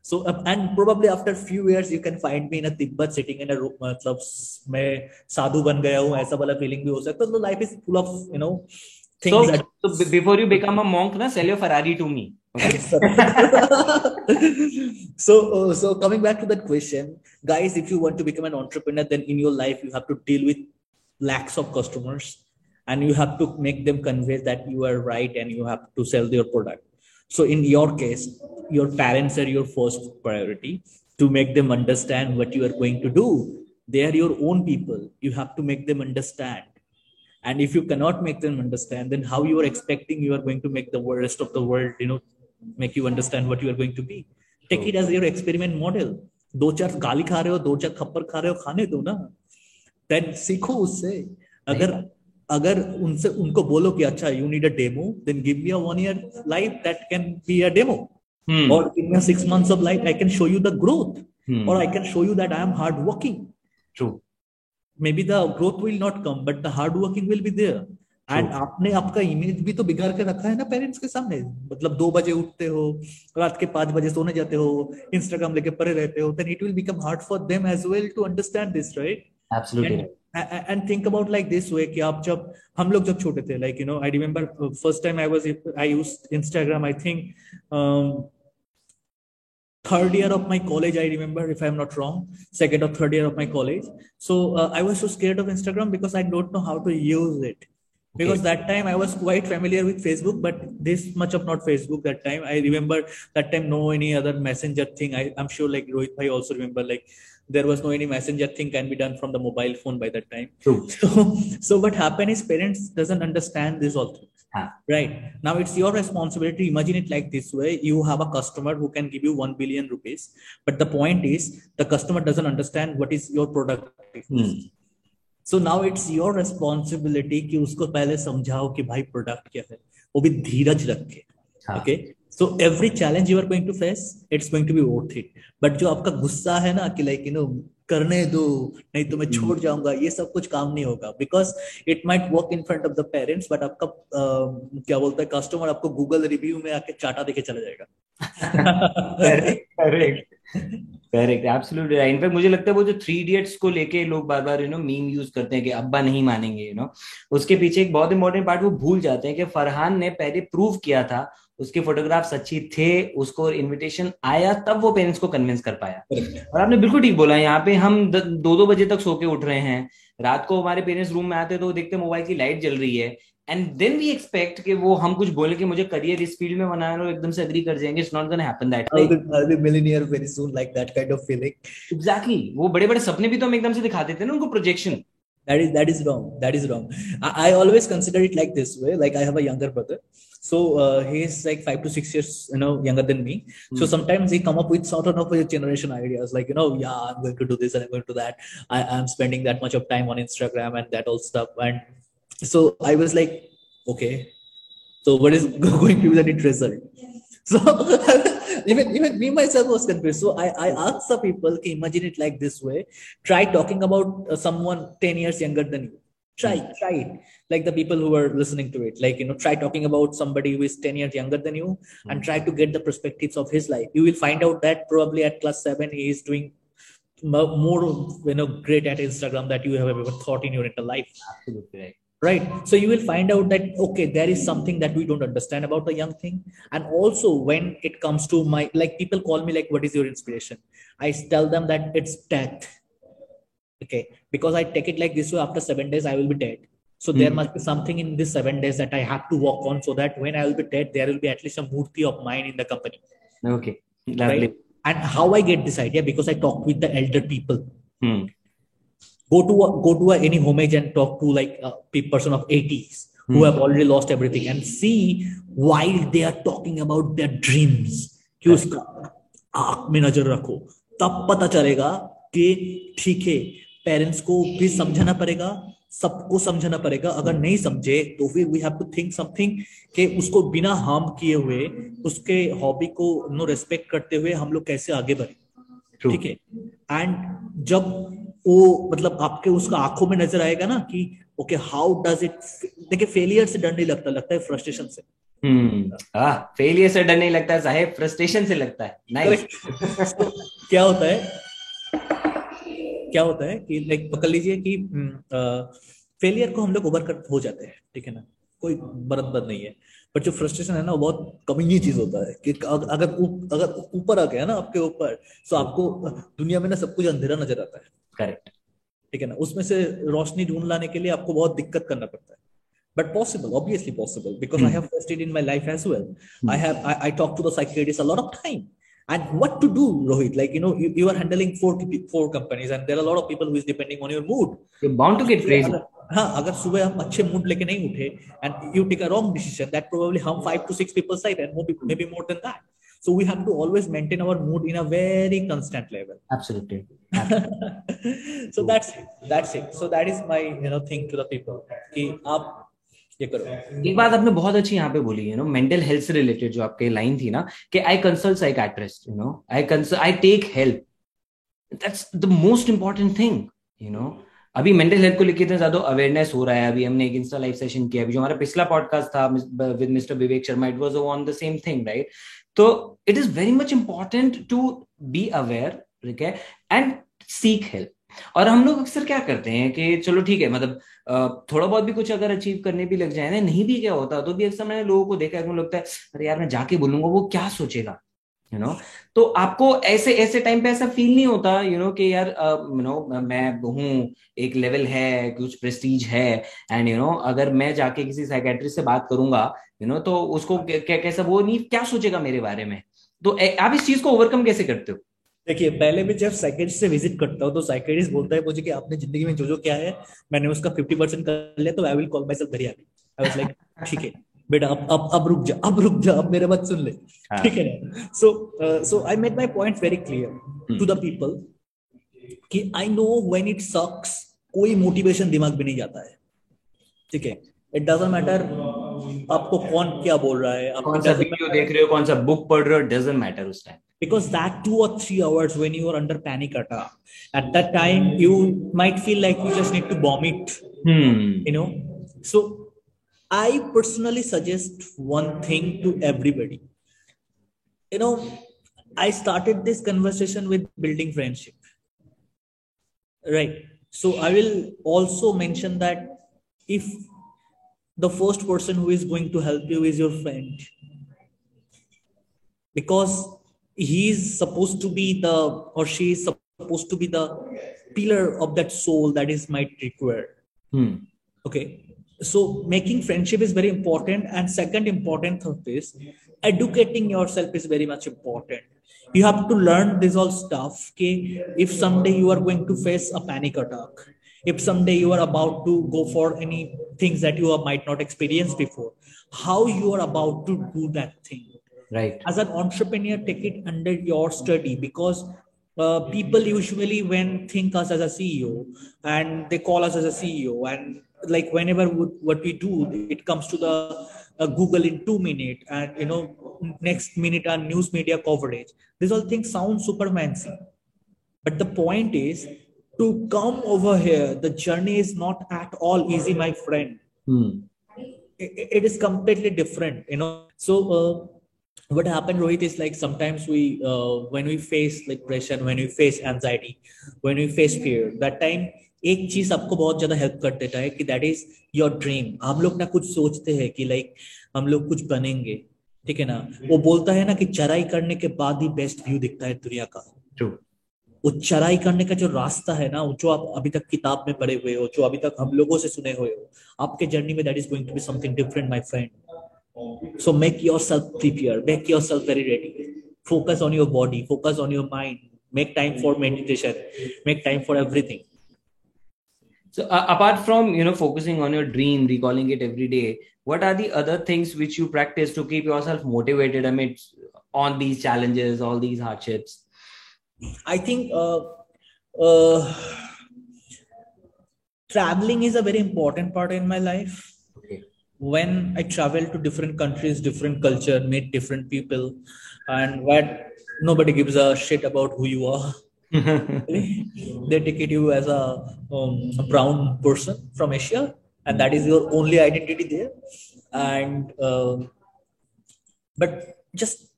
so uh, and probably after few years you can find me in a tibet sitting in a room मतलब मैं साधु बन गया हूँ ऐसा वाला feeling भी हो सकता है तो life is full of you know things so, that so before you become a monk na sell your ferrari to me okay? so uh, so coming back to that question guys if you want to become an entrepreneur then in your life you have to deal with lakhs of customers and you have to make them convey that you are right and you have to sell your product so in your case your parents are your first priority to make them understand what you are going to do they are your own people you have to make them understand and if you cannot make them understand then how you are expecting you are going to make the rest of the world you know make you understand what you are going to be take it as your experiment model दो चार गाली खा रहे हो दो चार खप्पर खा रहे हो खाने दो ना देन सीखो उससे अगर अगर उनसे उनको बोलो कि अच्छा you need a demo then give me a one year life that can be a demo और in six months of life I can show you the growth और I can show you that I am hard working true maybe the growth will not come but the hard working will be there. And आपने आपका image भी तो बिगाड़ के रखा है ना पेरेंट्स के सामने? मतलब दो बजे उठते हो रात के पाँच बजे सोने जाते हो इंस्टाग्राम लेके पड़े रहते हो then it will become hard for them as well to understand this right absolutely and think about like this way कि आप जब हम लोग जब छोटे थे like you know I remember first time I was I use Instagram I think third year of my college i remember if i'm not wrong second or third year of my college so uh, i was so scared of instagram because i don't know how to use it because okay. that time i was quite familiar with facebook but this much of not facebook that time i remember that time no any other messenger thing I, i'm sure like rohit bhai also remember like there was no any messenger thing can be done from the mobile phone by that time True. so so what happened is parents doesn't understand this all things huh. right now it's your responsibility imagine it like this way you have a customer who can give you 1 billion rupees but the point is the customer doesn't understand what is your product hmm. So now it's your responsibility कि उसको पहले समझाओ कि भाई product क्या है वो भी धीरज रख के okay So every challenge you are going to face it's going to be worth it but जो आपका गुस्सा है ना कि लाइक यू नो करने दो नहीं तो मैं hmm. छोड़ जाऊँगा ये सब कुछ काम नहीं होगा। Because it might work in front of the parents but आपका uh, क्या बोलता है कस्टमर आपको गूगल रिव्यू में आके चाटा देके चला जाएगा। करेक्ट करेक्ट एब्सोल्युटली इनफैक्ट मुझे लगता है वो जो थ्री इडियट्स को लेके लोग बार बार यू नो मीम यूज़ करते हैं कि अब्बा नहीं मानेंगे यू नो उसके पीछे एक बहुत इंपॉर्टेंट पार्ट वो भूल जाते हैं कि फरहान ने पहले प्रूव किया था उसके फोटोग्राफ्स अच्छी थे उसको इनविटेशन आया तब वो पेरेंट्स को कन्विंस कर पाया। और आपने बिल्कुल ठीक बोला यहाँ पे हम दो दो बजे तक सो के उठ रहे हैं। रात को हमारे पेरेंट्स रूम में आते तो देखते मोबाइल की लाइट जल रही है। एंड देन वी एक्सपेक्ट कि वो हम कुछ बोले कि मुझे करियर इस फ़ील्ड में बनाना और एकदम से एग्री कर जाएँगे। It's not gonna happen that way I'll be millionaire very soon like that kind of feeling. Exactly. वो बड़े-बड़े सपने भी तो हम एकदम से दिखाते थे ना उनको projection that is that is wrong. That is wrong. I, I always consider it like this way like i have a younger brother. So uh, he's like five to six years you know younger than me. Mm. so sometimes he come up with sort of generation ideas like you know yeah i'm going to do this and i'm going to do that. I, i'm spending that much of time on instagram and that all stuff. And so i was like okay. So what is going to be the net result so even even me myself was confused. So i i asked the people okay, imagine it like this way. Try talking about uh, someone 10 years younger than you. Try mm. try it. Like the people who are listening to it. Like you know try talking about somebody who is 10 years younger than you mm. and try to get the perspectives of his life. You will find out that probably at class 7 he is doing more you know great at instagram that you have ever thought in your entire life. Absolutely right right? So you will find out that okay there is something that we don't understand about the young thing. And also when it comes to my like people call me like what is your inspiration? I tell them that it's death. Okay? Because i take it like this way after seven days i will be dead. So mm. there hmm. must be something in this seven days that i have to work on so that when i will be dead there will be at least a murti of mine in the company. Okay. Lovely. Right? and how i get this idea? Because i talk with the elder people. Mm go to a, go to a, any homage and talk to like a person of 80s who hmm. have already lost everything and see while they are talking about their dreams. कि उसका आँख में नज़र रखो तब पता चलेगा कि ठीक है पेरेंट्स को भी समझाना पड़ेगा सबको समझाना पड़ेगा अगर नहीं समझे तो फिर we have to think something कि उसको बिना हार्म किए हुए उसके हॉबी को नो रेस्पेक्ट करते हुए हम लोग कैसे आगे बढ़े ठीक है एंड जब वो मतलब आपके उसका आँखों में नज़र आएगा ना कि ओके हाउ डज इट देखिए फेलियर से डर नहीं लगता लगता है फ्रस्ट्रेशन से। फेलियर से डर नहीं लगता साहेब फ्रस्ट्रेशन से लगता है। नाइस क्या होता है क्या होता है कि लाइक पकड़ लीजिए कि फेलियर को हम लोग ओवर कर हो जाते हैं ठीक है ना? कोई बरत नहीं है। बट जो फ्रस्ट्रेशन है ना वो बहुत कमी चीज़ होता है कि अगर अगर ऊपर आ गया ना आपके ऊपर तो आपको दुनिया में ना सब कुछ अंधेरा नज़र आता है। करेक्ट ठीक है ना उसमें से रोशनी ढूंढ लाने के लिए आपको बहुत दिक्कत करना पड़ता है but possible obviously possible because mm. i have faced it in my life as well mm. i have I, I talk to the psychiatrist a lot of time and what to do rohit like you know you, you are handling four four companies and there are a lot of people who is depending on your mood you're bound to get crazy हाँ अगर सुबह आप अच्छे mood लेके नहीं उठे and you take a wrong decision that probably हम five to six people side and maybe more than that so we have to always maintain our mood in a very constant level absolutely, absolutely. So that's it. That's it. So that is my you know thing to the people कि आप ये करो। एक बात आपने बहुत अच्छी यहाँ पे बोली यू नो मेंटल हेल्थ से रिलेटेड जो आपके लाइन थी ना कि I consult psychiatrist you know I consult I take help that's the most important thing you know अभी मेंटल हेल्थ को लेकर इतना ज़्यादा अवेयरनेस हो रहा है। अभी हमने एक इंस्टा लाइव सेशन किया अभी जो हमारा पिछला पॉडकास्ट था with mister Vivek Sharma it was on the same thing right तो it is very much important to be aware ठीक है एंड सीक हेल्प और हम लोग अक्सर क्या करते हैं कि चलो ठीक है मतलब थोड़ा बहुत भी कुछ अगर अचीव करने भी लग जाए ना, नहीं भी क्या होता तो भी अक्सर मैंने लोगों को देखा है लगता है, अरे यार, मैं जाके बोलूँगा, वो क्या सोचेगा? यू नो तो आपको ऐसे ऐसे टाइम पे ऐसा फील नहीं होता यू नो कि यार यू नो मैं हूँ, एक लेवल है, कुछ प्रेस्टीज है एंड यू नो अगर मैं जाके किसी साइकेट्रिस्ट से बात करूँगा यू नो तो उसको कैसा वो नहीं, क्या सोचेगा मेरे बारे में? तो आप इस चीज़ को ओवरकम कैसे करते हो? देखिए पहले भी जब साइकेट्रिस्ट से विज़िट करता हूँ तो साइकेट्रिस्ट बोलता है मुझे कि आपने ज़िंदगी में जो जो क्या है मैंने उसका फिफ्टी परसेंट कर लिया तो I will call myself घर आई वाज लाइक ठीक है बेटा अब अब अब रुक जा अब रुक जा अब मेरे बात सुन ले। हाँ। ठीक है ना? So so I made my point very clear to the people कि I know when it sucks कोई मोटिवेशन दिमाग में नहीं जाता है। ठीक है? इट डजेंट मैटर आपको कौन क्या बोल रहा है आप कौन सा वीडियो देख रहे हो कौन सा बुक पढ़ रहे हो डजेंट मैटर उस time because that two or three hours when you are under panic attack at that time you might feel like you just need to vomit hmm. you know so I personally suggest one thing to everybody. You know, I started this conversation with building friendship. Right. So I will also mention that if the first person who is going to help you is your friend, because he is supposed to be the or she is supposed to be the pillar of that soul that is might require. Hmm. Okay so making friendship is very important and second important thing is educating yourself is very much important you have to learn this all stuff okay if someday you are going to face a panic attack if someday you are about to go for any things that you might not experience before how you are about to do that thing right. As an entrepreneur take it under your study because uh, people usually when think us as a ceo and they call us as a ceo and like whenever what we do it comes to the uh, google in two minutes and you know next minute on news media coverage. These all things sound super fancy. But the point is to come over here the journey is not at all easy my friend. Hmm. it, it is completely different you know. So uh, what happened rohit is like sometimes we uh, when we face like pressure when we face anxiety when we face fear that time एक चीज़ आपको बहुत ज़्यादा help कर देता है कि that is your dream हम लोग ना कुछ सोचते हैं कि लाइक हम लोग कुछ बनेंगे ठीक है ना? वो बोलता है ना कि चराई करने के बाद ही बेस्ट व्यू दिखता है दुनिया का। True. वो चराई करने का जो रास्ता है ना जो आप अभी तक किताब में पढ़े हुए हो जो अभी तक हम लोगों से सुने हुए हो आपके जर्नी में that is going to be something different my friend So make yourself prepared, make yourself very ready. Focus on your body, focus on your mind, make time for meditation, make time for everything. So uh, apart from you know focusing on your dream, recalling it every day, what are the other things which you practice to keep yourself motivated amidst on these challenges, all these hardships? I think uh, uh, traveling is a very important part in my life when I travel to different countries, different culture, meet different people, and what nobody gives a shit about who you are they ticket you as a, um, a, brown person from Asia, and that is your only identity there. And uh, but just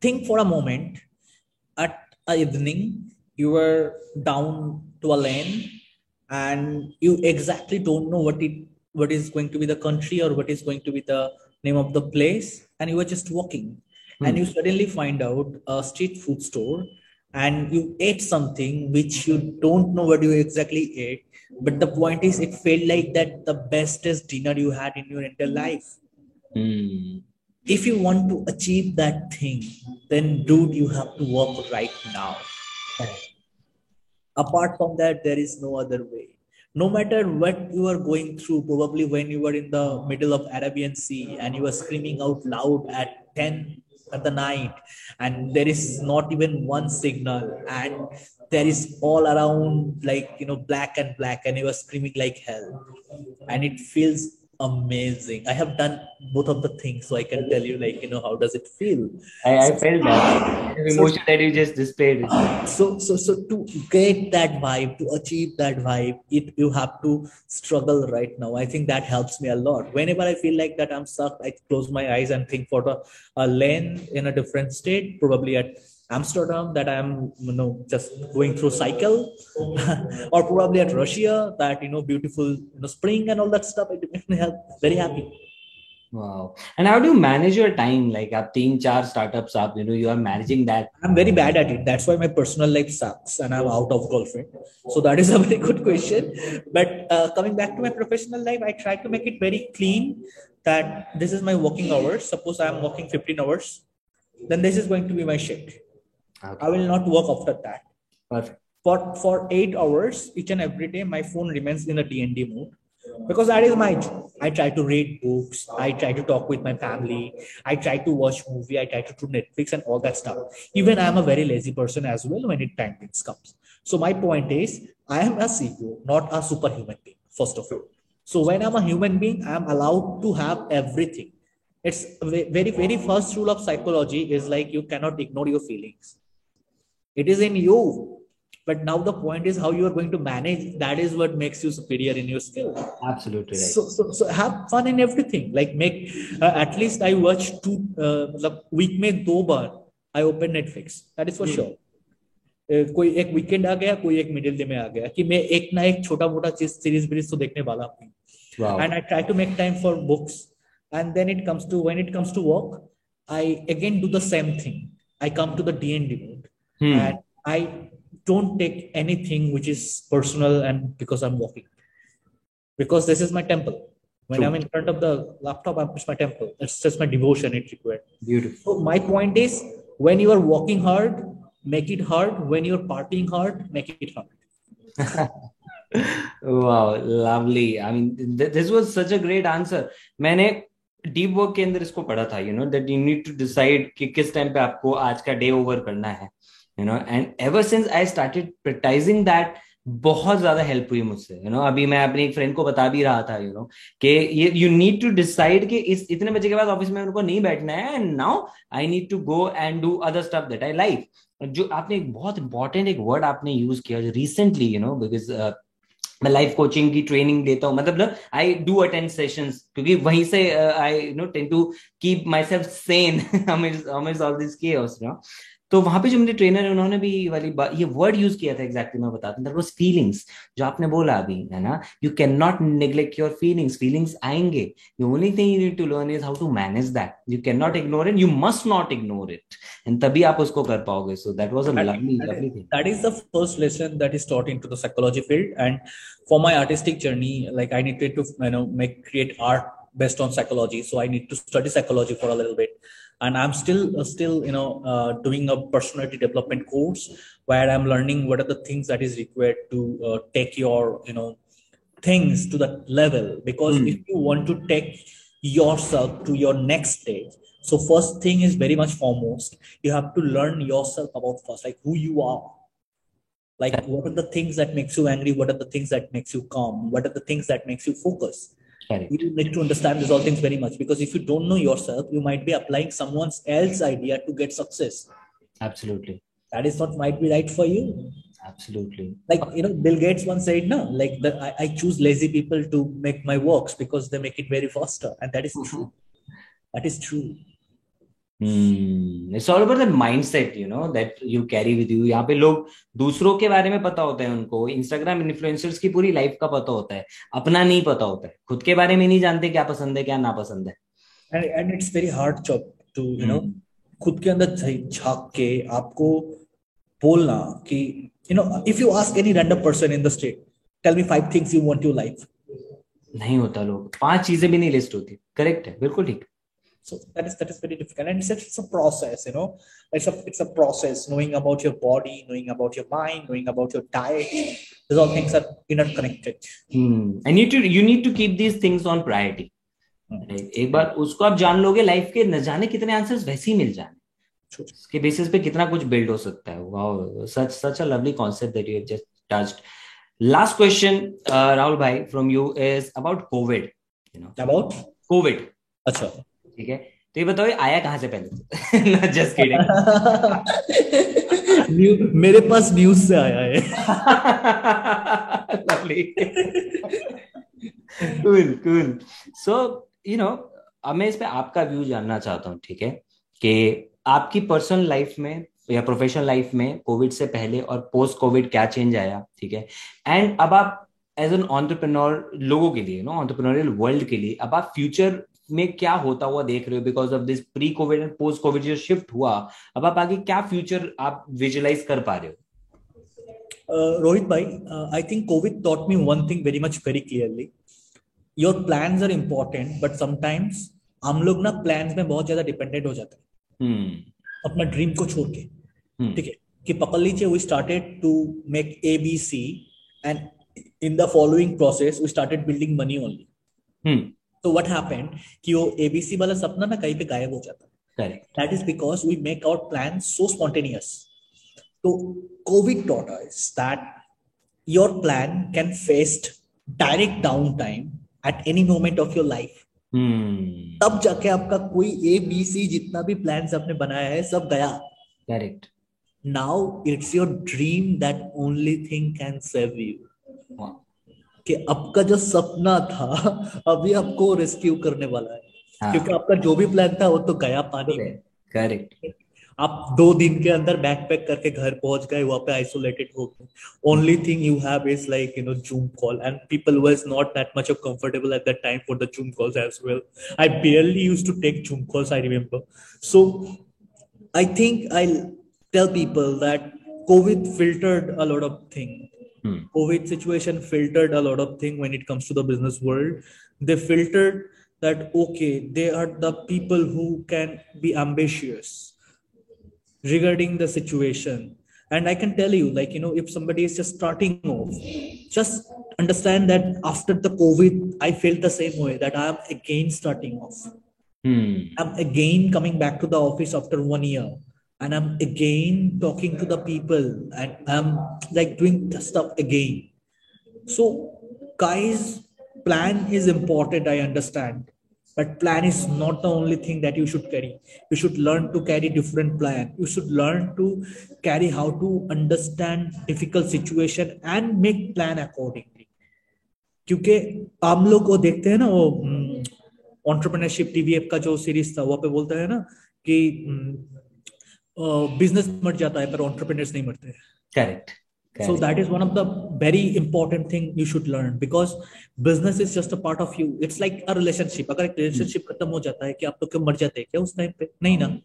think for a moment. At a evening, you were down to a lane, and you exactly don't know what it what is going to be the country or what is going to be the name of the place and you were just walking. Hmm. and you suddenly find out a street food store and you ate something which you don't know what you exactly ate but the point is it felt like that the bestest dinner you had in your entire life. Hmm. if you want to achieve that thing then dude you have to work right now. Apart from that there is no other way no matter what you are going through probably when you were in the middle of arabian sea and you were screaming out loud at 10 at the night and there is not even one signal and there is all around like you know black and black and you are screaming like hell and it feels amazing. I have done both of the things so i can tell you like you know how does it feel? I, I felt that. The emotion so, that you just displayed. so so so to get that vibe to achieve that vibe it you have to struggle right now. I think that helps me a lot. Whenever i feel like that i'm stuck i close my eyes and think for a, a lane in a different state probably at Amsterdam that I'm you know just going through cycle, or probably at Russia that you know beautiful you know spring and all that stuff. It makes me very happy. Wow. And how do you manage your time? Like up team char startups up, you know, you are managing that. I'm very bad at it. That's why my personal life sucks and I'm out of girlfriend. So that is a very good question. But uh, coming back to my professional life, I try to make it very clean that this is my working hours. Suppose I'm working 15 hours, then this is going to be my shift Okay. I will not work after that. Perfect. For for eight hours each and every day, my phone remains in a DND mode because that is my job. I try to read books. I try to talk with my family. I try to watch movie. I try to do Netflix and all that stuff. Even I am a very lazy person as well when it time comes. So my point is, I am a CEO, not a superhuman being. First of all, so when I'm a human being, I'm allowed to have everything. It's very very first rule of psychology is like you cannot ignore your feelings it is in you but now the point is how you are going to manage that is what makes you superior in your skill absolutely right so so, so have fun in everything like make uh, at least i watch two uh, week mein do bar i open netflix that is for hmm. sure uh, कोई एक weekend आ गया कोई एक middle day में आ गया कि मैं एक ना एक छोटा मोटा चीज सीरीज ब्रीज तो देखने वाला हूँ and I try to make time for books and then it comes to when it comes to work I again do the same thing I come to the DND mode hmm. and i don't take anything which is personal and because i'm walking because this is my temple when True. i'm in front of the laptop i'm it's my temple it's just my devotion it required beautiful so my point is when you are walking hard make it hard when you're partying hard make it hard wow lovely i mean th- this was such a great answer मैंने deep work के अंदर इसको पढ़ा था you know that you need to decide कि किस time पे आपको आज का डे ओवर करना है you know and ever since I started practising that बहुत ज़्यादा हेल्प हुई मुझसे यू you नो know, अभी मैं अपनी एक फ्रेंड को बता भी रहा था यू नो कि ये यू नीड टू डिसाइड कि इस इतने बजे के बाद ऑफ़िस में उनको नहीं बैठना है and now I need to go and do other stuff that I like जो आपने एक बहुत इंपॉर्टेंट एक वर्ड आपने यूज़ किया रिसेंटली यू नो बिकॉज़ मैं लाइफ कोचिंग की ट्रेनिंग देता हूँ मतलब आई डू अटेंड सेशंस क्योंकि वहीं से I know ten to keep my self sane all this cares तो वहाँ पे जो मेरे ट्रेनर है उन्होंने भी वाली ये वर्ड यूज़ किया था एग्जैक्टली मैं बताता हूँ। दैट फीलिंग्स जो आपने बोला अभी है ना? You can not neglect your feelings feelings आएँगे। The only thing you need to learn is how to manage that you can not ignore it you must not ignore it and तभी आप उसको कर पाओगे। So that was a lovely lovely thing that is the first lesson that is taught into the psychology field. And for my artistic journey like i needed to you know make create art based on psychology. So i need to study psychology for a little bit. And i'm still uh, still you know uh, doing a personality development course where i'm learning what are the things that is required to uh, take your you know things to that level. Because mm. if you want to take yourself to your next stage so first thing is very much foremost you have to learn yourself about first like who you are. Like what are the things that makes you angry? What are the things that makes you calm? What are the things that makes you focus Correct. You need to understand these all things very much because if you don't know yourself, you might be applying someone else's idea to get success. Absolutely. That is what might be right for you. Absolutely. Like you know, Bill Gates once said, "No, like the, I, I choose lazy people to make my works because they make it very faster," and that is true. that is true. It's all about the mindset you know that you carry with you यहाँ पे लोग दूसरों के बारे में पता होता है उनको। इंस्टाग्राम इन्फ्लुएंसर्स की पूरी लाइफ का पता होता है। अपना नहीं पता होता है। खुद के बारे में नहीं जानते क्या पसंद है क्या ना पसंद है। And it's very hard job to you know खुद के अंदर झाँक के आपको बोलना कि you know if you ask any random person in the state tell me five things you want your life नहीं होता लोग। पाँच चीज़ें भी नहीं लिस्ट होती। करेक्ट है। बिल्कुल ठीक। So that is that is very difficult and it's it's a process you know it's a it's a process knowing about your body knowing about your mind knowing about your diet these all things are interconnected hmm. and you to you need to keep these things on priority एक बार उसको आप जान लोगे life के न जाने कितने answers वैसे ही मिल जाने उसके बेसिस पे कितना कुछ बिल्ड हो सकता है wow such such a lovely concept that you have just touched last question Rahul भाई from you is about Covid you know about Covid अच्छा ठीक है? तो ये बताओ आया कहाँ से पहले? जस्ट किडिंग मेरे पास न्यूज़ से आया है। Lovely cool cool so you know अब मैं इस पे आपका व्यू जानना चाहता हूँ ठीक है? कि आपकी पर्सनल लाइफ में या प्रोफेशनल लाइफ में कोविड से पहले और पोस्ट कोविड क्या चेंज आया ठीक है? एंड अब आप एज एन ऑन्टरप्रेन्योर लोगों के लिए नो ऑन्टरप्रेन्योरियल वर्ल्ड के लिए अब आप फ्यूचर में क्या होता हुआ देख रहे हो? Because of this pre Covid and post Covid जो शिफ्ट हुआ अब आप आगे क्या फ्यूचर आप विजुअलाइज कर पा रहे हो? रोहित भाई I think Covid taught me one thing very much very clearly your plan are important but sometimes हम लोग ना प्लान में बहुत ज़्यादा डिपेंडेंट हो जाते हैं। Hmm. अपना ड्रीम को छोड़ के। Hmm. ठीक है? कि पकड़ लीजिए we started to make A B C and in the following process we started building money only तो व्हाट हैपेंड कि वो एबीसी वाला सपना ना कहीं पे गायब हो जाता। है that is because we make out plan so spontaneous तो Covid taught us that your plan can fest direct down time at any moment of your life तब जाके आपका कोई ए बी सी जितना भी प्लान आपने बनाया है सब गया। Correct now it's your dream that only thing can save you कि आपका जो सपना था अभी आपको रेस्क्यू करने वाला है। हाँ. क्योंकि आपका जो भी प्लान था वो तो गया पानी में। करेक्ट आप दो दिन के अंदर बैक पैक करके घर पहुँच गए वहाँ पे आइसोलेटेड हो गए। Only thing you have is like you know Zoom call and people was not that much of comfortable at that time for the Zoom calls as well I barely used to take zoom calls i remember. So i think i'll tell people that covid filtered a lot of things hmm. covid situation filtered a lot of things when it comes to the business world they filtered that okay they are the people who can be ambitious regarding the situation and i can tell you like you know if somebody is just starting off just understand that after the covid i felt the same way that i am again starting off hmm. i'm again coming back to the office after one year and I'm again talking to the people and I'm like doing the stuff again. So, guys, plan is important, I understand. But plan is not the only thing that you should carry. You should learn to carry different plan. You should learn to carry how to understand difficult situation and make plan accordingly. क्योंकि हम लोग को देखते हैं ना वो entrepreneurship TV का जो सीरीज था वो पे बोलता है ना कि बिज़नेस मर जाता है पर ऑन्टरप्रिनर्स नहीं मरते। Correct so that is one of the very important thing you should learn because business is just a part of you it's like a relationship अगर एक रिलेशनशिप hmm. खत्म हो जाता है कि आप तो क्यों मर जाते हैं? क्या उस टाइम पे? नहीं ना?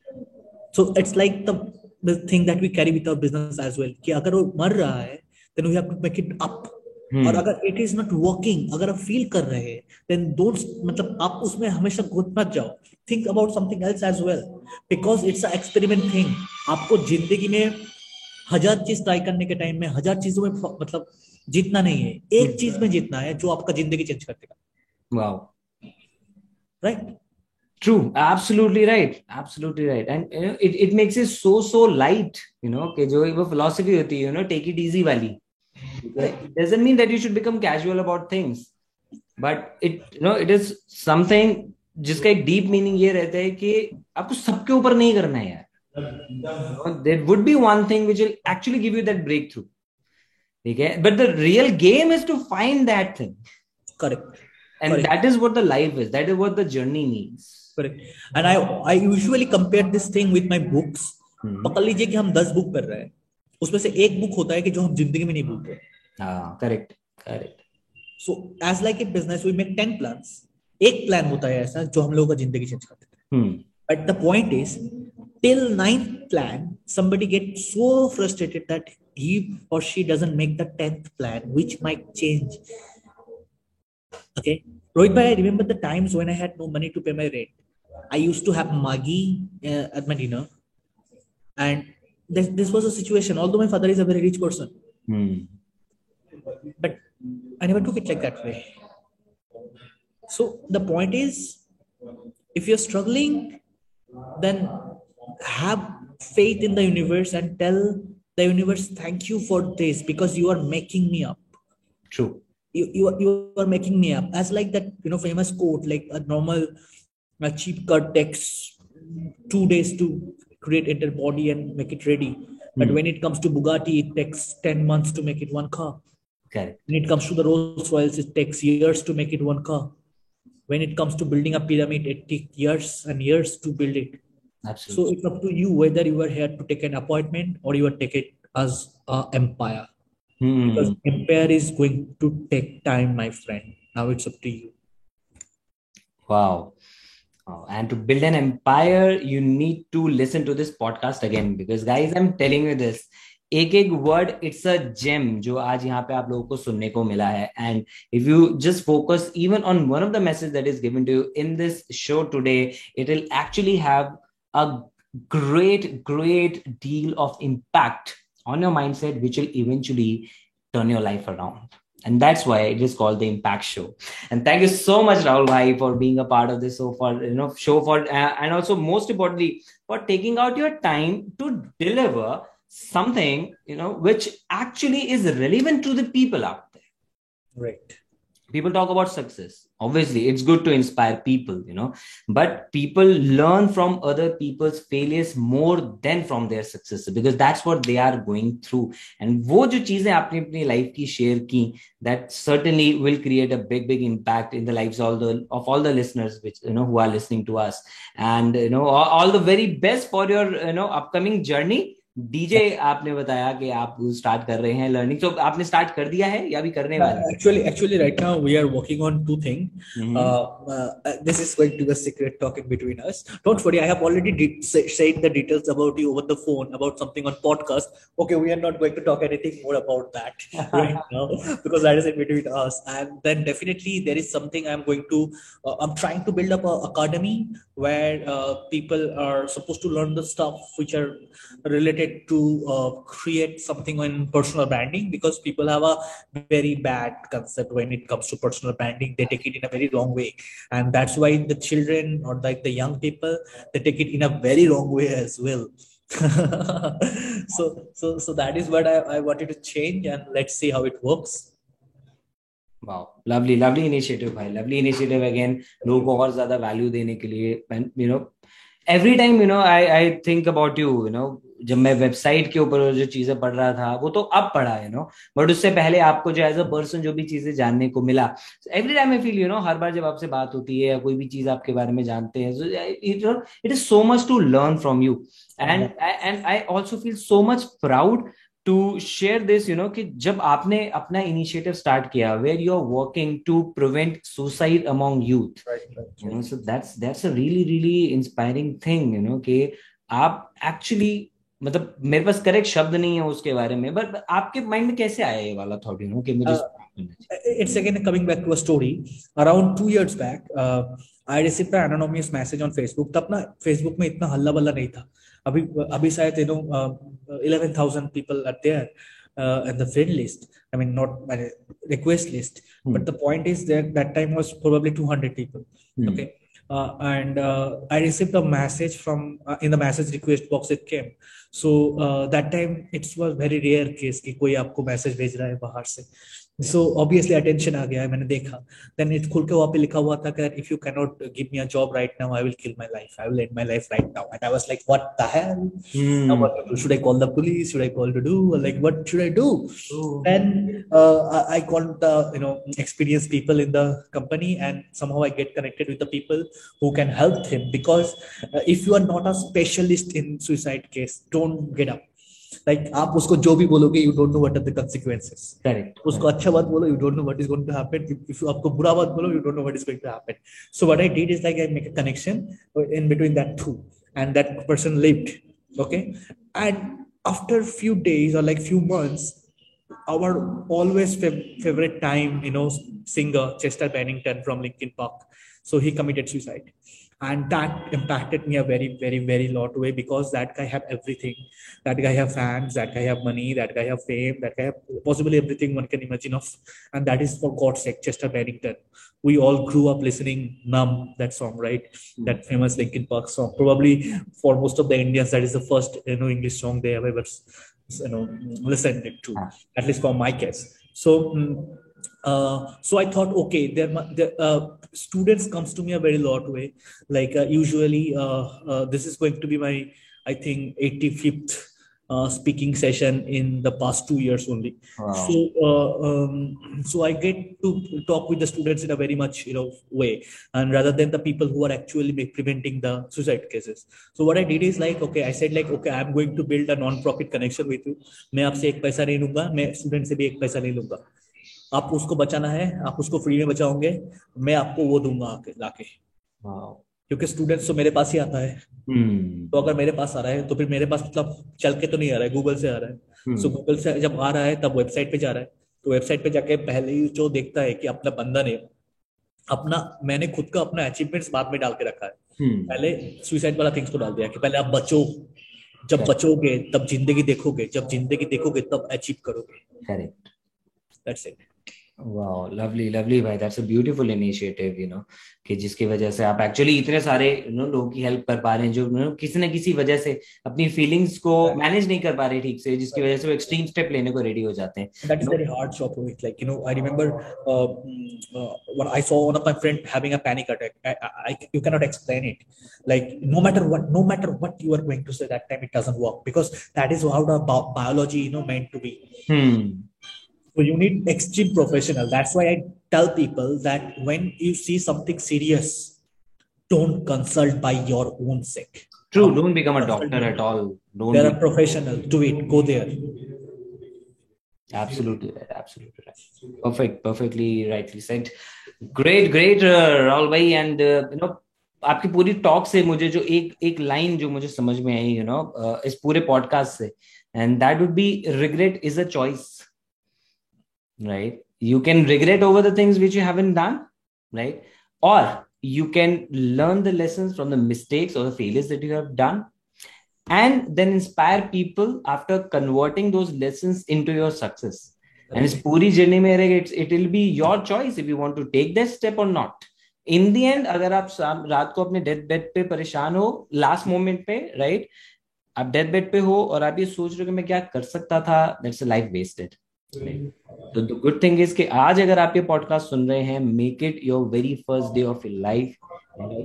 So it's like the thing that we carry with our business as well कि अगर वो मर रहा है then we have to make it up और अगर इट इज़ नॉट वर्किंग अगर आप फील कर रहे हैं देन डोंट मतलब आप उसमें हमेशा घुस मत जाओ। Think about something else as well because it's a experiment thing आपको ज़िंदगी में हज़ार चीज़ ट्राई करने के टाइम में हज़ार चीज़ों में मतलब जीतना नहीं है। एक चीज़ में जीतना है जो आपका ज़िंदगी चेंज कर देगा। Wow right True, absolutely right, absolutely right, and you know, it it makes it so so light, you know, कि जो वो philosophy होती है, you know, take it easy वाली. It doesn't mean that you should become casual about things but it you know it is something जिसका एक deep meaning ये रहता है कि आपको सबके ऊपर नहीं करना है यार there would be one thing which will actually give you that breakthrough ठीक है but the real game is to find that thing correct and Correct. that is what the life is that is what the journey needs correct and i i usually compare this thing with my books hmm, पकड़ लीजिए कि हम दस book पढ़ रहे हैं उसमें से एक बुक होता है कि जो हम ज़िंदगी में नहीं भूलते correct correct so as like a business we make ten plan एक प्लान होता है ऐसा जो हम लोगों का ज़िंदगी चेंज करते हैं। But the point is till ninth plan somebody get so frustrated that he और she doesn't make the tenth plan which might change okay Rohit भाई I remember the times when I had no money to pay my rent I used to have Maggi at my dinner and this, this was a situation. Although my father is a very rich person. Hmm. but i never took it like that way. So the point is if you're struggling then have faith in the universe and tell the universe thank you for this because you are making me up. True. You, you, you are making me up. As like that you know famous quote like a normal a cheap cut takes two days to create entire body and make it ready. But mm. when it comes to Bugatti, it takes 10 months to make it one car. Okay. When it comes to the Rolls Royce, it takes years to make it one car. When it comes to building a pyramid, it takes years and years to build it. Absolutely. So it's up to you whether you are here to take an appointment or you are take it as an empire. Mm. Because empire is going to take time, my friend. Now it's up to you. Wow. Oh, and to build an empire, you need to listen to this podcast again because, guys, I'm telling you this. एक एक word it's a gem जो आज यहाँ पे आप लोगों को सुनने को मिला है and if you just focus even on one of the message that is given to you in this show today it will actually have a great great deal of impact on your mindset which will eventually turn your life around and that's why it is called the impact show and thank you so much rahul bhai for being a part of this so for you know show for uh, and also most importantly for taking out your time to deliver something you know which actually is relevant to the people out there Right people talk about success. Obviously it's good to inspire people you know. But people learn from other people's failures more than from their successes because that's what they are going through. And wo jo cheeze aapne apni life ki share ki that certainly will create a big big impact in the lives all the of all the listeners which you know who are listening to us. And you know all the very best for your you know upcoming journey. DJ आपने बताया कि आप start कर रहे हैं learning तो आपने start कर दिया है या अभी करने वाले हैं? Actually, actually, right now we are working on two things. Mhm. Uh, uh, this is going to be a secret talking between us. Don't worry, I have already de- say, said the details about you over the phone about something on podcast. Okay, we are not going to talk anything more about that right now because that is in between us. And then definitely there is something I'm going to. Uh, I'm trying to build up a academy where uh, people are supposed to learn the stuff which are related to uh, create something on personal branding because people have a very bad concept when it comes to personal branding they take it in a very wrong way and that's why the children or like the young people they take it in a very wrong way as well so so so that is what I, I wanted to change and let's see how it works wow lovely lovely initiative भाई lovely initiative again लोगों को और ज्यादा value देने के लिए you know every time you know I I think about you you no जब मैं वेबसाइट के ऊपर जो चीज़ें पढ़ रहा था वो तो अब पढ़ा यू नो बट उससे पहले आपको जो एज अ पर्सन जो भी चीज़ें जानने को मिला। Every time I feel you know हर बार जब आपसे बात होती है या कोई भी चीज़ आपके बारे में जानते हैं it is so much to learn from you and and I also feel so much proud to share this you know कि जब आपने अपना इनिशिएटिव स्टार्ट किया where you are working to prevent suicide among youth you know so that's that's a really really inspiring thing you know कि आप actually मतलब मेरे पास correct शब्द नहीं है उसके बारे में बट आपके माइंड में कैसे आया ये वाला थॉट यू नो कि मुझे Uh, again coming back to a story. Around two years back, uh, I received an anonymous message on Facebook. तब ना Facebook में इतना हल्ला बल्ला नहीं था. अभी अभी शायद you know uh, eleven thousand people are there uh, in the friend list. I mean not my request list. Hmm. But the point is that that time was probably two hundred people. Hmm. Okay. Uh, and uh, I received a message from uh, in the message request box it came. So uh, that time it was very rare case कि कोई आपको message भेज रहा है बाहर से. So obviously attention आ गया है मैंने देखा। देन इट खुल के वहाँ पे लिखा हुआ था कि if you can not give me a job right now I will kill my life I will end my life right now and I was like what the hell should I call the police should I call to do like what should I do then I call the you know experienced people in the company and somehow i get connected with the people who can help him because uh, if you are not a specialist in suicide case don't get up. Like आप उसको जो भी बोलोगे you don't know what are the consequences correct उसको अच्छा बात बोलो you don't know what is going to happen if आपको बुरा बात बोलो you don't know what is going to happen so what I did is like I make a connection in between that two and that person lived okay and after few days और like few months our always favourite time you know singer Chester Bennington from Linkin Park so he committed suicide and that impacted me a very very very lot way because that guy have everything. That guy have fans that guy have money that guy have fame that guy have possibly everything one can imagine of. And that is for god's sake chester bennington we all grew up listening numb that song right? Mm-hmm. that famous linkin park song. Probably for most of the indians that is the first you know english song they have ever you know listened to at least for my case. So um, uh, so I thought, okay, there, there uh, students comes to me a very lot way. Like uh, usually, uh, uh, this is going to be my, I think, 85th uh, speaking session in the past two years only. Wow. So, um, so I get to talk with the students in a very much you know way, and rather than the people who are actually preventing the suicide cases. So what I did is like, okay, I said like, okay, I'm going to build a non-profit connection with you. मैं आपसे एक पैसा नहीं लूंगा, मैं student से भी एक पैसा नहीं लूंगा. आप उसको बचाना है आप उसको फ्री में बचाओगे मैं आपको वो दूँगा लाके। क्योंकि स्टूडेंट्स तो मेरे पास ही आता है। Hmm. तो अगर मेरे पास आ रहा है तो फिर मेरे पास मतलब चल के तो नहीं आ रहा है गूगल से आ रहा है। Hmm. सो गूगल से जब आ रहा है तब वेबसाइट पे जा रहा है। तो वेबसाइट पे जाके पहले ही जो देखता है कि अपना बंदा ने अपना मैंने खुद का अपना अचीवमेंट्स बाद में डाल के रखा है। Hmm. पहले सुइसाइड वाला थिंग्स को डाल दिया कि पहले आप बचो। जब बचोगे तब ज़िंदगी देखोगे जब ज़िंदगी देखोगे तब अचीव करोगे। Correct that's it wow lovely lovely भाई that's a beautiful initiative you know कि जिसकी वजह से आप एक्चुअली इतने सारे यू नो लोगों की हेल्प कर पा रहे हैं जो नो किसी न किसी वजह से अपनी फीलिंग्स को मैनेज नहीं कर पा रहे ठीक से जिसकी वजह से वो एक्सट्रीम स्टेप लेने को रेडी हो जाते हैं that is very hard for it like you know I remember what I saw one of my friend having a panic attack you can not explain it like no matter what no matter what you are going to say that time it doesn't work because that is how the biology you know meant to be. Hmm. So you need extreme professional. That's why I tell people that when you see something serious, don't consult by your own sake. True. Don't, don't become a doctor at all. Don't They're be... a professional. Do it. Go there. Absolutely right. Absolutely right. Perfect. Perfectly rightly said. Great, great, uh, Rahul bhai. And uh, you know, आपकी पूरी talk से मुझे जो एक एक line जो मुझे समझ में आई यू नो इस पूरे पॉडकास्ट से and that would be regret is a choice right you can regret over the things which you haven't done right or you can learn the lessons from the mistakes or the failures that you have done and then inspire people after converting those lessons into your success and it's puri journey mein it's, it will be your choice if you want to take that step or not in the end अगर आप रात को अपने death bed पे परेशान हो last moment पे right आप डेथ बेड पे हो और आप ये सोच रहे हो कि मैं क्या कर सकता था दैट्स अ लाइफ वेस्टेड तो द गुड थिंग इज़ कि आज अगर आप ये पॉडकास्ट सुन रहे हैं make it your very first day of your life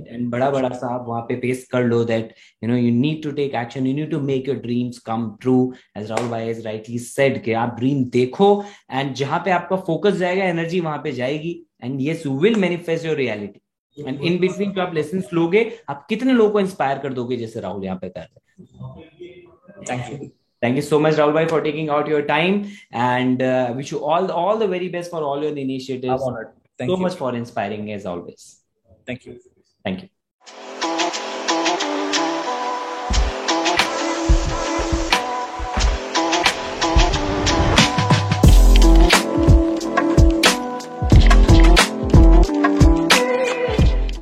and बड़ा बड़ा सा आप वहाँ पे पेश कर लो that you know you need to take action you need to make your dreams come true as Rahul भाई इज़ राइटली सेड कि आप ड्रीम देखो एंड जहाँ पे आपका फोकस जाएगा एनर्जी वहाँ पे जाएगी and yes you will manifest your reality and in between जो आप लेसन लोगे, आप कितने लोगों को इंस्पायर कर दोगे जैसे राहुल यहाँ पे कर रहे हैं? Thank you Thank you so much, Rahul Bhai, for taking out your time and uh, wish you all all the very best for all your initiatives. I'm honored. Thank you so you. much for inspiring as always. Thank you. Thank you.